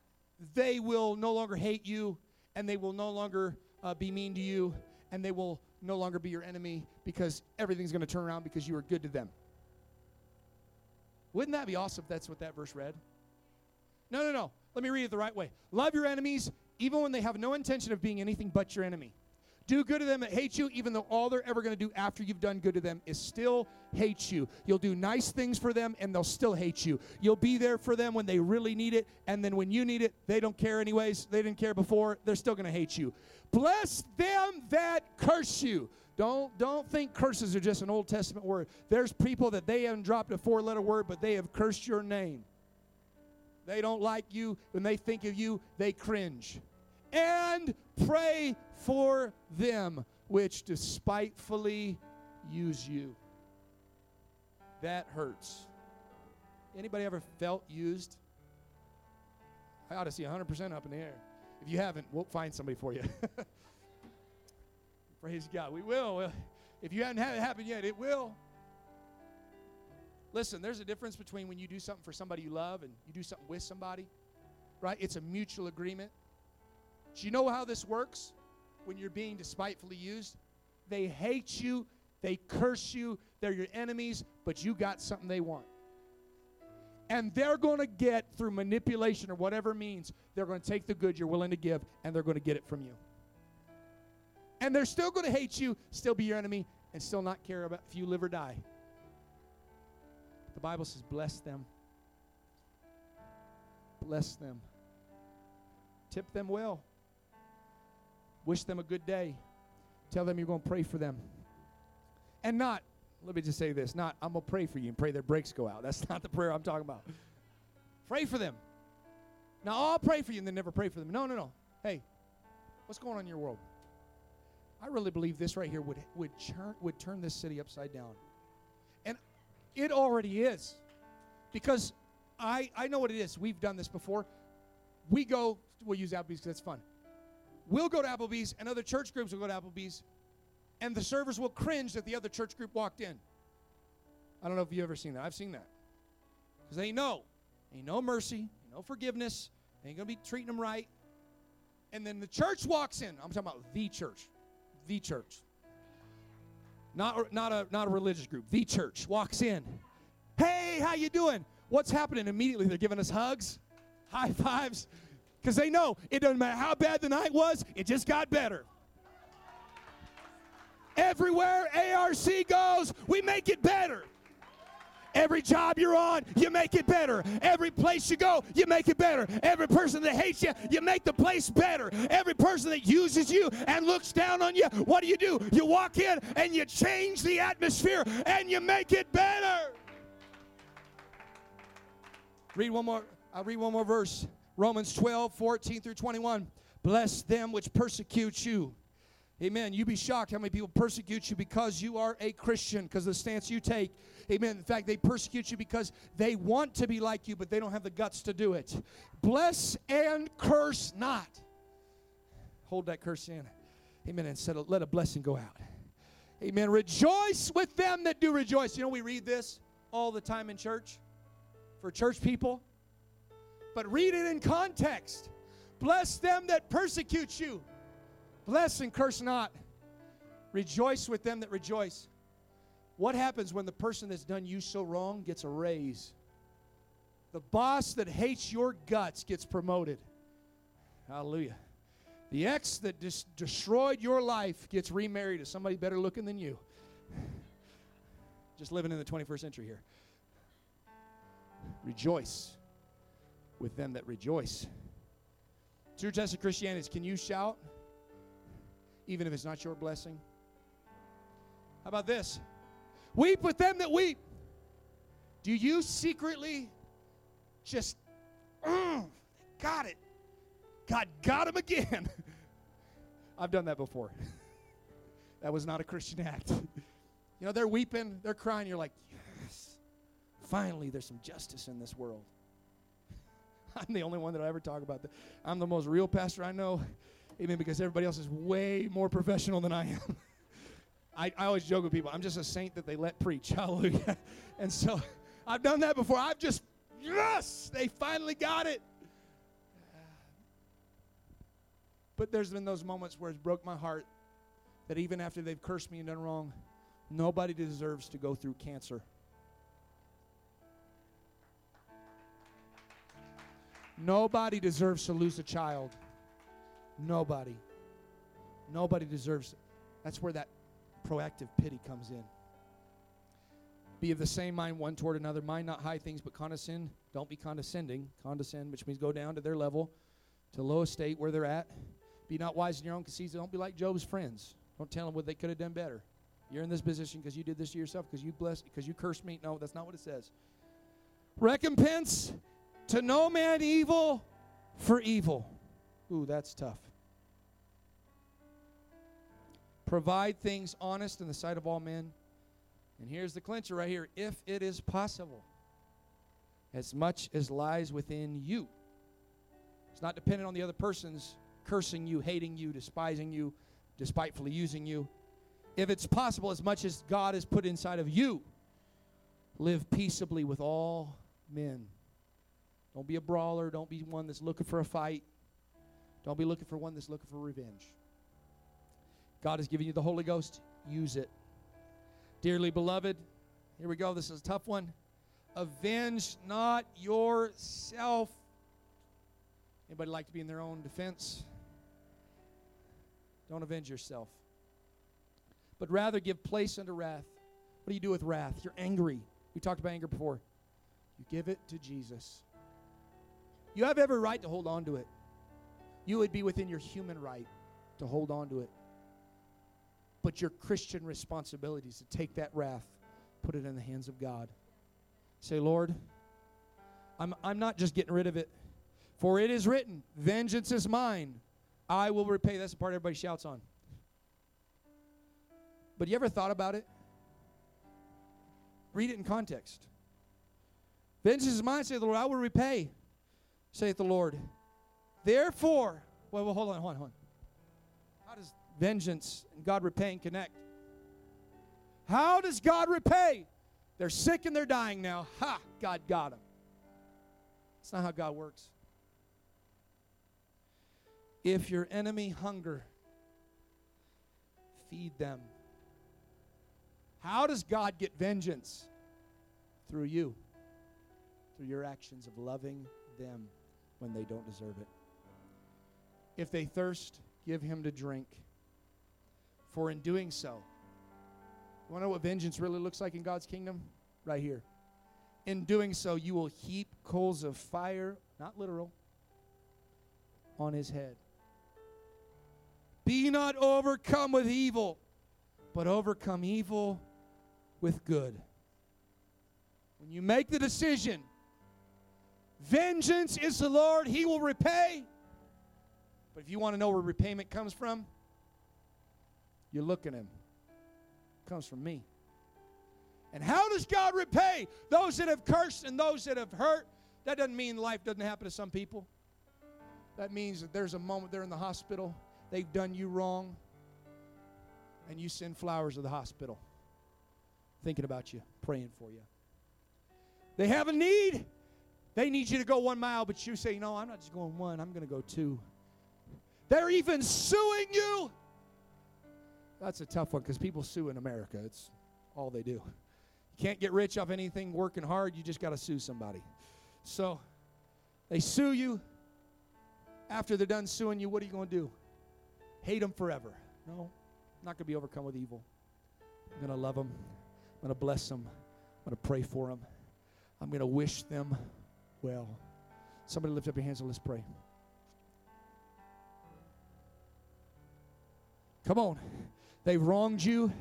they will no longer hate you and they will no longer uh, be mean to you and they will no longer be your enemy because everything's going to turn around because you are good to them. Wouldn't that be awesome if that's what that verse read? No, no, no. Let me read it the right way. Love your enemies even when they have no intention of being anything but your enemy. Do good to them that hate you, even though all they're ever going to do after you've done good to them is still hate you. You'll do nice things for them, and they'll still hate you. You'll be there for them when they really need it, and then when you need it, they don't care anyways. They didn't care before. They're still going to hate you. Bless them that curse you. Don't don't think curses are just an Old Testament word. There's people that they haven't dropped a four-letter word, but they have cursed your name. They don't like you. When they think of you, they cringe and pray for them which despitefully use you. That hurts. Anybody ever felt used? I ought to see 100% up in the air. If you haven't, we'll find somebody for you. (laughs) Praise God. We will. If you haven't had it happen yet, it will. Listen, there's a difference between when you do something for somebody you love and you do something with somebody, right? It's a mutual agreement. Do you know how this works when you're being despitefully used? They hate you, they curse you, they're your enemies, but you got something they want. And they're going to get, through manipulation or whatever means, they're going to take the good you're willing to give and they're going to get it from you. And they're still going to hate you, still be your enemy, and still not care about if you live or die. The Bible says, bless them. Bless them. Tip them well. Wish them a good day. Tell them you're going to pray for them. And not, let me just say this, not, I'm going to pray for you and pray their brakes go out. (laughs) That's not the prayer I'm talking about. Pray for them. Now, I'll pray for you and then never pray for them. No, no, no. Hey, what's going on in your world? I really believe this right here would, would, churn, would turn this city upside down. And it already is. Because I, I know what it is. We've done this before. We go, we'll use Applebee's because it's fun. We'll go to Applebee's, and other church groups will go to Applebee's, and the servers will cringe that the other church group walked in. I don't know if you've ever seen that. I've seen that. Because they know. Ain't no mercy, ain't no forgiveness, They ain't going to be treating them right. And then the church walks in. I'm talking about the church. The church. Not, not, a, not a religious group. The church walks in. Hey, how you doing? What's happening? Immediately they're giving us hugs, high fives, because they know it doesn't matter how bad the night was, it just got better. Everywhere ARC goes, we make it better. Every job you're on, you make it better. Every place you go, you make it better. Every person that hates you, you make the place better. Every person that uses you and looks down on you, what do you do? You walk in and you change the atmosphere and you make it better. Read one more. I'll read one more verse. Romans 12, 14 through 21. Bless them which persecute you. Amen. You be shocked how many people persecute you because you are a Christian, because of the stance you take. Amen. In fact, they persecute you because they want to be like you, but they don't have the guts to do it. Bless and curse not. Hold that curse in. Amen. And let a blessing go out. Amen. Rejoice with them that do rejoice. You know, we read this all the time in church. for church people, but read it in context. Bless them that persecute you. Bless and curse not. Rejoice with them that rejoice. What happens when the person that's done you so wrong gets a raise? The boss that hates your guts gets promoted. Hallelujah. The ex that dis- destroyed your life gets remarried to somebody better looking than you. Just living in the 21st century here. Rejoice with them that rejoice. True test of Christianity is can you shout even if it's not your blessing? How about this? Weep with them that weep. Do you secretly just, mm, got it? God got him again. (laughs) I've done that before. (laughs) that was not a Christian act. (laughs) you know, they're weeping, they're crying. You're like, yes, finally, there's some justice in this world. (laughs) I'm the only one that I ever talk about that. I'm the most real pastor I know. Amen. Because everybody else is way more professional than I am. (laughs) I, I always joke with people, I'm just a saint that they let preach. (laughs) Hallelujah. And so I've done that before. I've just, yes, they finally got it. But there's been those moments where it's broke my heart that even after they've cursed me and done wrong, nobody deserves to go through cancer. Nobody deserves to lose a child. Nobody. Nobody deserves it. That's where that proactive pity comes in. Be of the same mind one toward another. Mind not high things, but condescend. Don't be condescending. Condescend, which means go down to their level, to low estate where they're at. Be not wise in your own conceits. Don't be like Job's friends. Don't tell them what they could have done better. You're in this position because you did this to yourself, because you blessed, because you cursed me. No, that's not what it says. Recompense to no man evil for evil. Ooh, that's tough. Provide things honest in the sight of all men. And here's the clincher right here if it is possible, as much as lies within you. It's not dependent on the other person's cursing you, hating you, despising you, despitefully using you. If it's possible, as much as God has put inside of you, live peaceably with all men. Don't be a brawler. Don't be one that's looking for a fight. Don't be looking for one that's looking for revenge. God has given you the Holy Ghost. Use it. Dearly beloved, here we go. This is a tough one. Avenge not yourself. Anybody like to be in their own defense? Don't avenge yourself. But rather give place unto wrath. What do you do with wrath? You're angry. We talked about anger before. You give it to Jesus. You have every right to hold on to it. You would be within your human right to hold on to it. But your Christian responsibility is to take that wrath, put it in the hands of God. Say, Lord, I'm, I'm not just getting rid of it. For it is written, Vengeance is mine. I will repay. That's the part everybody shouts on. But you ever thought about it? Read it in context. Vengeance is mine, say the Lord, I will repay saith the Lord. Therefore, well, well hold on, hold on, hold on. How does vengeance and God repaying connect? How does God repay? They're sick and they're dying now. Ha! God got them. That's not how God works. If your enemy hunger, feed them. How does God get vengeance? Through you, through your actions of loving them when they don't deserve it. If they thirst, give him to drink. For in doing so, you want to know what vengeance really looks like in God's kingdom? Right here. In doing so, you will heap coals of fire, not literal, on his head. Be not overcome with evil, but overcome evil with good. When you make the decision Vengeance is the Lord, He will repay. But if you want to know where repayment comes from, you look at Him. It comes from me. And how does God repay those that have cursed and those that have hurt? That doesn't mean life doesn't happen to some people. That means that there's a moment they're in the hospital, they've done you wrong, and you send flowers to the hospital, thinking about you, praying for you. They have a need, They need you to go one mile, but you say, No, I'm not just going one, I'm going to go two. They're even suing you. That's a tough one because people sue in America. It's all they do. You can't get rich off anything working hard, you just got to sue somebody. So they sue you. After they're done suing you, what are you going to do? Hate them forever. No, I'm not going to be overcome with evil. I'm going to love them. I'm going to bless them. I'm going to pray for them. I'm going to wish them well. Somebody lift up your hands and let's pray. Come on. They've wronged you.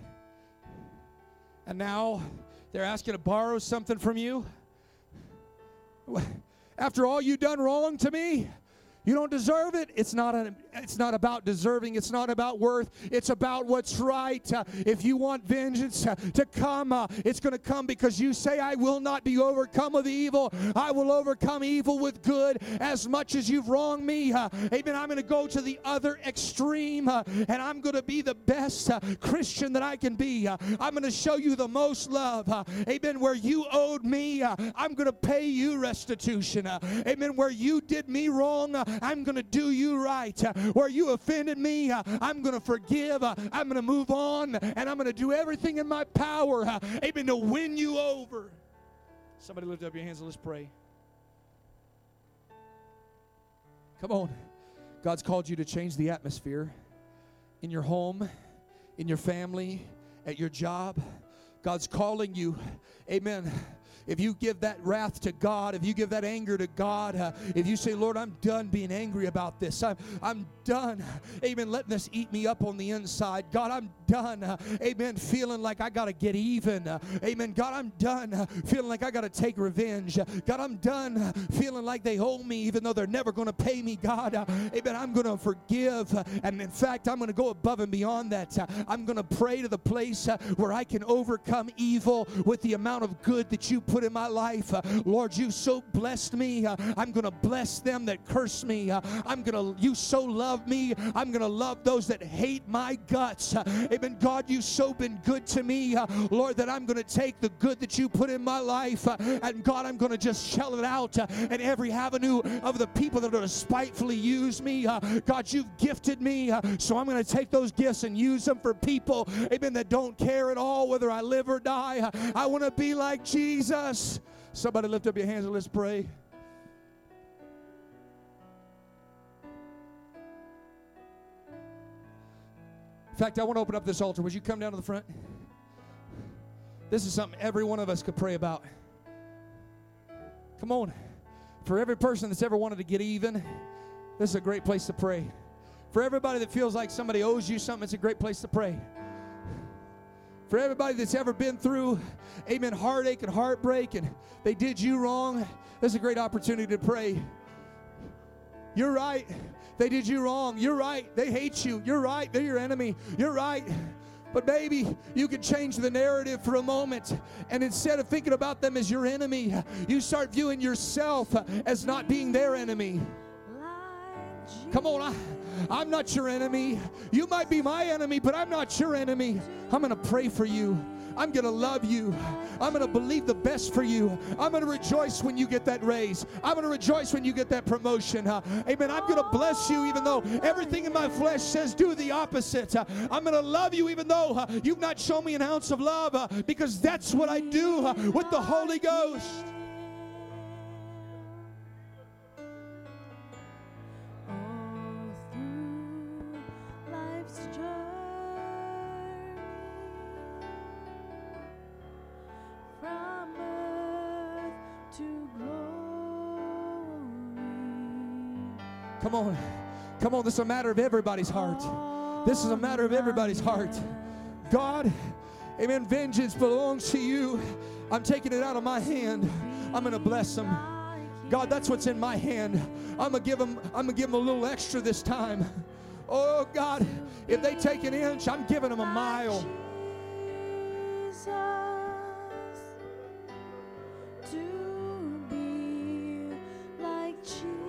And now they're asking to borrow something from you. After all you've done wrong to me, you don't deserve it. It's not, a, it's not about deserving. It's not about worth. It's about what's right. Uh, if you want vengeance uh, to come, uh, it's going to come because you say, I will not be overcome with evil. I will overcome evil with good as much as you've wronged me. Uh, amen. I'm going to go to the other extreme uh, and I'm going to be the best uh, Christian that I can be. I'm going to show you the most love. amen. Where you owed me, I'm going to pay you restitution. amen. Where you did me wrong, I'm going to do you right. Where you offended me, I'm going to forgive. I'm going to move on, and I'm going to do everything in my power, amen, to win you over. Somebody lift up your hands and let's pray. Come on. God's called you to change the atmosphere in your home, in your family, at your job. God's calling you, amen if you give that wrath to God, if you give that anger to God, uh, if you say, Lord, I'm done being angry about this, I'm, I'm done, amen, letting this eat me up on the inside. God, I'm done, uh, amen, feeling like I got to get even. Uh, amen. God, I'm done uh, feeling like I got to take revenge. God, I'm done uh, feeling like they owe me even though they're never going to pay me. God, uh, amen, I'm going to forgive. and in fact, I'm going to go above and beyond that. I'm going to pray to the place where I can overcome evil with the amount of good that you put put in my life. Uh, Lord, you so blessed me. Uh, I'm going to bless them that curse me. Uh, I'm going to, you so love me. I'm going to love those that hate my guts. Uh, amen. God, you so been good to me. Uh, Lord, that I'm going to take the good that you put in my life. Uh, and God, I'm going to just shell it out in every avenue of the people that are to spitefully use me. God, you've gifted me. So I'm going to take those gifts and use them for people, amen, that don't care at all whether I live or die. I want to be like Jesus us. Somebody lift up your hands and let's pray. In fact, I want to open up this altar. Would you come down to the front? This is something every one of us could pray about. Come on. For every person that's ever wanted to get even, this is a great place to pray. For everybody that feels like somebody owes you something, it's a great place to pray. For everybody that's ever been through, amen, heartache and heartbreak, and they did you wrong, this is a great opportunity to pray. You're right. They did you wrong. You're right. They hate you. You're right. They're your enemy. You're right. But maybe you can change the narrative for a moment. And instead of thinking about them as your enemy, you start viewing yourself as not being their enemy. Come on. I, I'm not your enemy. You might be my enemy, but I'm not your enemy. I'm going to pray for you. I'm going to love you. I'm going to believe the best for you. I'm going to rejoice when you get that raise. I'm going to rejoice when you get that promotion. Uh, amen. I'm going to bless you even though everything in my flesh says do the opposite. Uh, I'm going to love you even though uh, you've not shown me an ounce of love because that's what I do with the Holy Ghost. Come on. Come on. This is a matter of everybody's heart. This is a matter of everybody's heart. God, amen. Vengeance belongs to you. I'm taking it out of my hand. I'm going to bless them. God, that's what's in my hand. I'm gonna give them. I'm gonna give them a little extra this time. Oh God, if they take an inch, I'm giving them a mile. to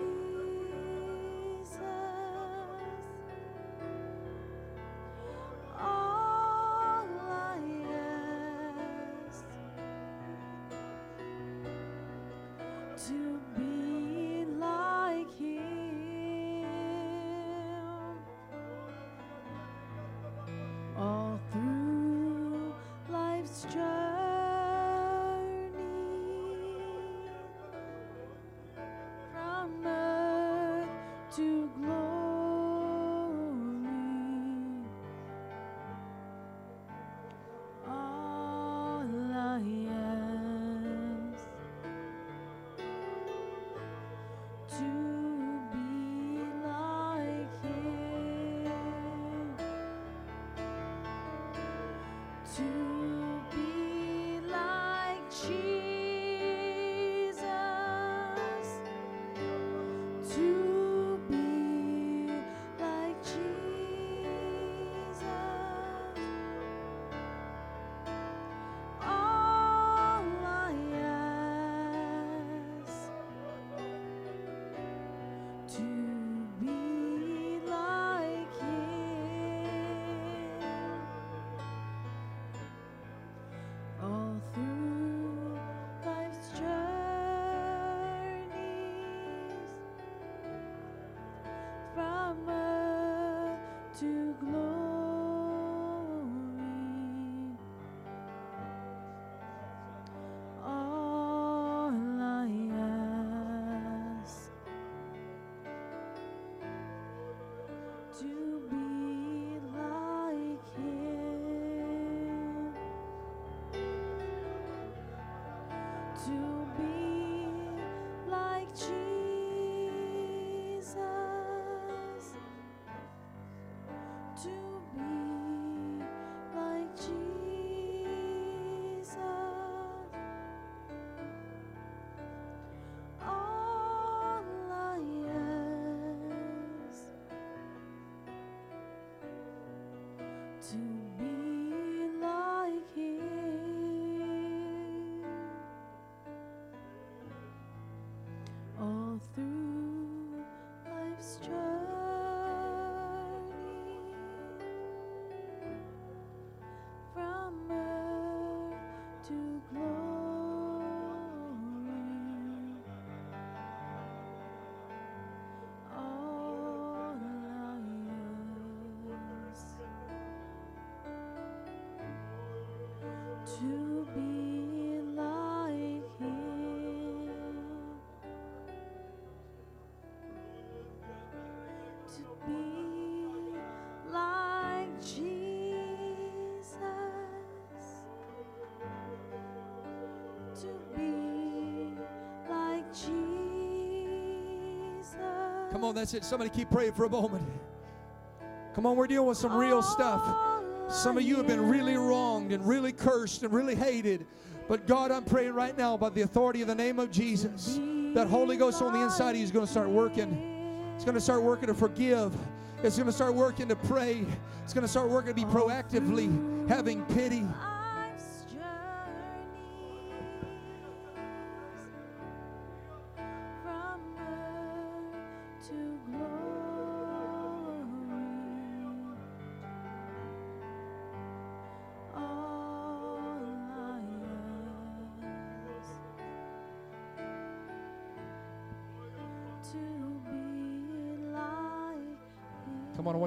Come on, that's it. Somebody keep praying for a moment. Come on, we're dealing with some real stuff. Some of you have been really wronged and really cursed and really hated. But God, I'm praying right now by the authority of the name of Jesus that Holy Ghost on the inside of you is going to start working. It's going to start working to forgive. It's going to start working to pray. It's going to start working to be proactively having pity.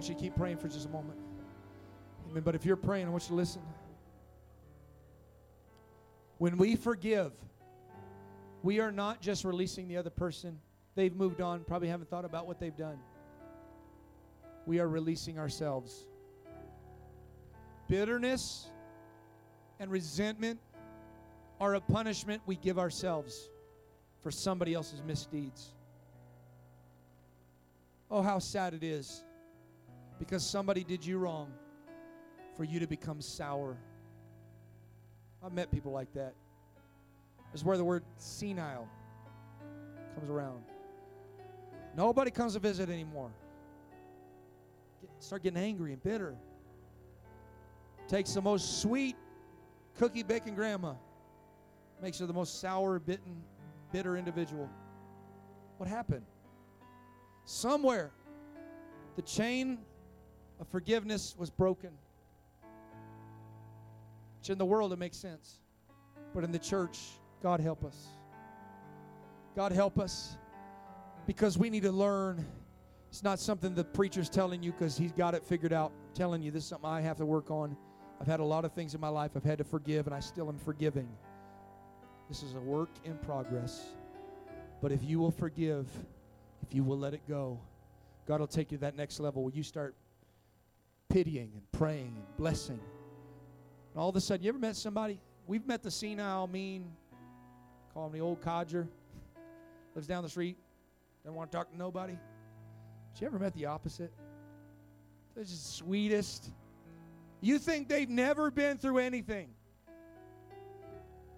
Want you to keep praying for just a moment. Amen. But if you're praying, I want you to listen. When we forgive, we are not just releasing the other person. They've moved on, probably haven't thought about what they've done. We are releasing ourselves. Bitterness and resentment are a punishment we give ourselves for somebody else's misdeeds. Oh, how sad it is because somebody did you wrong for you to become sour. I've met people like that. Where the word senile comes around. Nobody comes to visit anymore. Get, start getting angry and bitter. Takes the most sweet cookie baking grandma, makes her the most sour, bitten, bitter individual. What happened? Somewhere, the chain of forgiveness was broken. Which in the world it makes sense. But in the church, God help us. God help us because we need to learn. It's not something the preacher's telling you because he's got it figured out, telling you this is something I have to work on. I've had a lot of things in my life I've had to forgive, and I still am forgiving. This is a work in progress. But if you will forgive, if you will let it go, God will take you to that next level where you start pitying and praying and blessing. And all of a sudden, you ever met somebody? We've met the senile, mean, call him the old codger, lives down the street, doesn't want to talk to nobody. But you ever met the opposite? They're just the sweetest. You think they've never been through anything.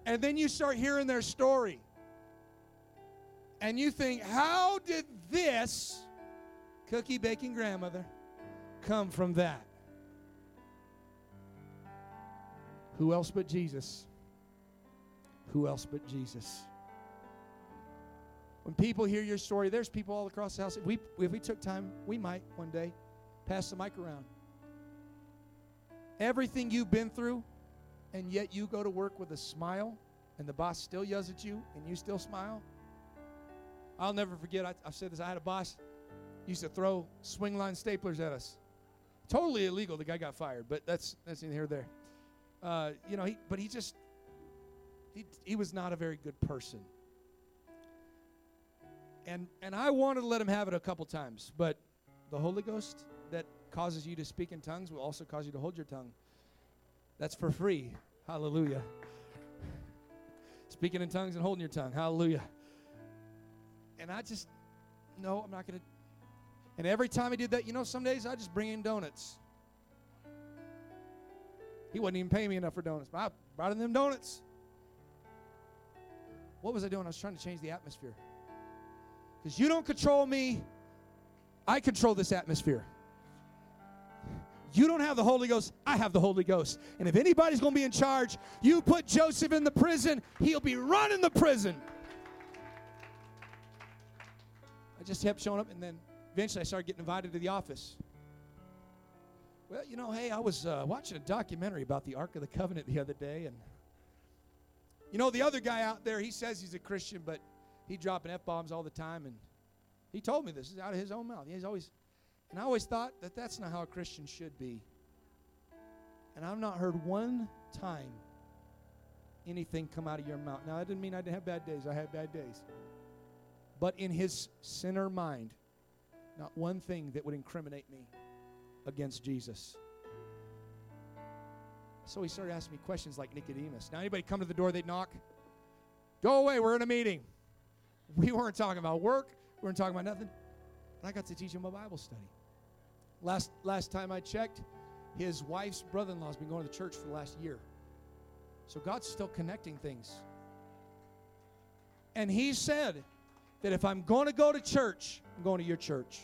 And then you start hearing their story. And you think, how did this cookie baking grandmother come from that? Who else but Jesus? Who else but Jesus? When people hear your story, there's people all across the house. If we, if we took time, we might one day pass the mic around. Everything you've been through, and yet you go to work with a smile, and the boss still yells at you, and you still smile. I'll never forget, I, have said this, I had a boss used to throw Swingline staplers at us. Totally illegal. The guy got fired, but that's that's neither here there. Uh, you know, he, but he just, he, he was not a very good person. And, and I wanted to let him have it a couple times, but the Holy Ghost that causes you to speak in tongues will also cause you to hold your tongue. That's for free. Hallelujah. (laughs) speaking in tongues and holding your tongue. Hallelujah. And I just, no, I'm not going to. And every time he did that, you know, some days I just bring in donuts. He wasn't even paying me enough for donuts, but I brought in them donuts. What was I doing? I was trying to change the atmosphere. Because you don't control me, I control this atmosphere. You don't have the Holy Ghost, I have the Holy Ghost. And if anybody's going to be in charge, you put Joseph in the prison, he'll be running the prison. I just kept showing up, and then eventually I started getting invited to the office. Well, you know, hey, I was uh, watching a documentary about the Ark of the Covenant the other day, and you know, the other guy out there, he says he's a Christian, but he dropping f bombs all the time, and he told me this is out of his own mouth. He's always, and I always thought that that's not how a Christian should be. And I've not heard one time anything come out of your mouth. Now, that didn't mean I didn't have bad days. I had bad days. But in his sinner mind, not one thing that would incriminate me against Jesus. So he started asking me questions like Nicodemus. Now, anybody come to the door, they'd knock. Go away, we're in a meeting. We weren't talking about work, we weren't talking about nothing. And I got to teach him a Bible study. Last, last time I checked, his wife's brother in law has been going to the church for the last year. So God's still connecting things. And he said that if I'm going to go to church, I'm going to your church.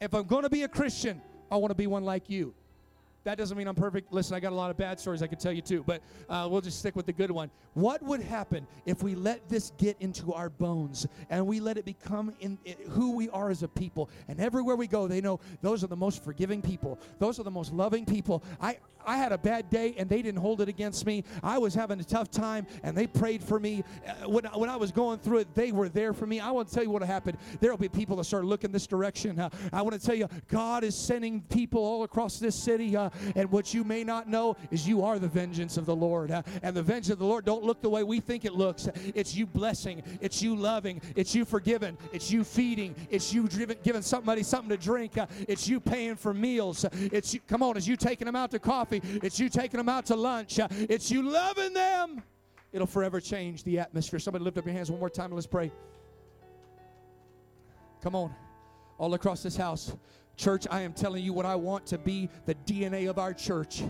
If I'm going to be a Christian, I want to be one like you. That doesn't mean I'm perfect. Listen, I got a lot of bad stories I could tell you too, but uh, we'll just stick with the good one. What would happen if we let this get into our bones and we let it become in, in who we are as a people? And everywhere we go, they know those are the most forgiving people. Those are the most loving people. I I had a bad day and they didn't hold it against me. I was having a tough time and they prayed for me. Uh, when, when I was going through it, they were there for me. I want to tell you what happened. There will be people that start looking this direction. Uh, I want to tell you, God is sending people all across this city. Uh, and what you may not know is you are the vengeance of the Lord. Uh, and the vengeance of the Lord don't look the way we think it looks. It's you blessing, it's you loving, it's you forgiving, it's you feeding, it's you giving somebody something to drink, uh, it's you paying for meals. It's you, come on, it's you taking them out to coffee it's you taking them out to lunch. Uh, it's you loving them. It'll forever change the atmosphere. Somebody lift up your hands one more time and let's pray. Come on. All across this house. Church, I am telling you what I want to be the DNA of our church.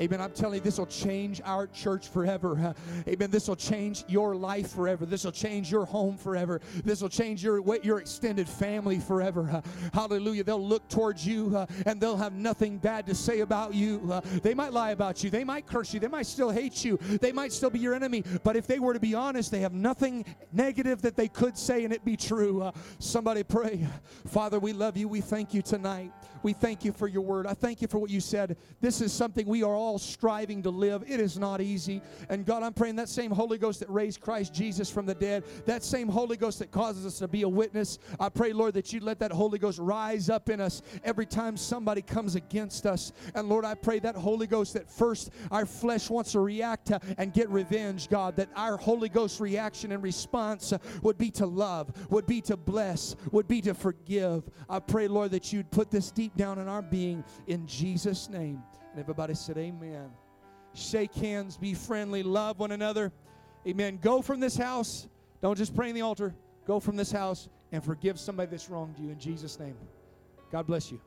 Amen. I'm telling you, this will change our church forever. Amen. This will change your life forever. This will change your home forever. This will change your your extended family forever. Hallelujah. They'll look towards you and they'll have nothing bad to say about you. They might lie about you. They might curse you. They might still hate you. They might still be your enemy. But if they were to be honest, they have nothing negative that they could say and it be true. Somebody pray. Father, we love you. We thank you tonight. We thank you for your word. I thank you for what you said. This is something we are all striving to live. It is not easy. And God, I'm praying that same Holy Ghost that raised Christ Jesus from the dead, that same Holy Ghost that causes us to be a witness, I pray, Lord, that you let that Holy Ghost rise up in us every time somebody comes against us. And Lord, I pray that Holy Ghost that first our flesh wants to react to and get revenge, God, that our Holy Ghost reaction and response would be to love, would be to bless, would be to forgive. I pray, Lord, that you'd put this deep down in our being in Jesus' name. And everybody said, Amen. Shake hands, be friendly, love one another. Amen. Go from this house. Don't just pray in the altar. Go from this house and forgive somebody that's wronged you in Jesus' name. God bless you.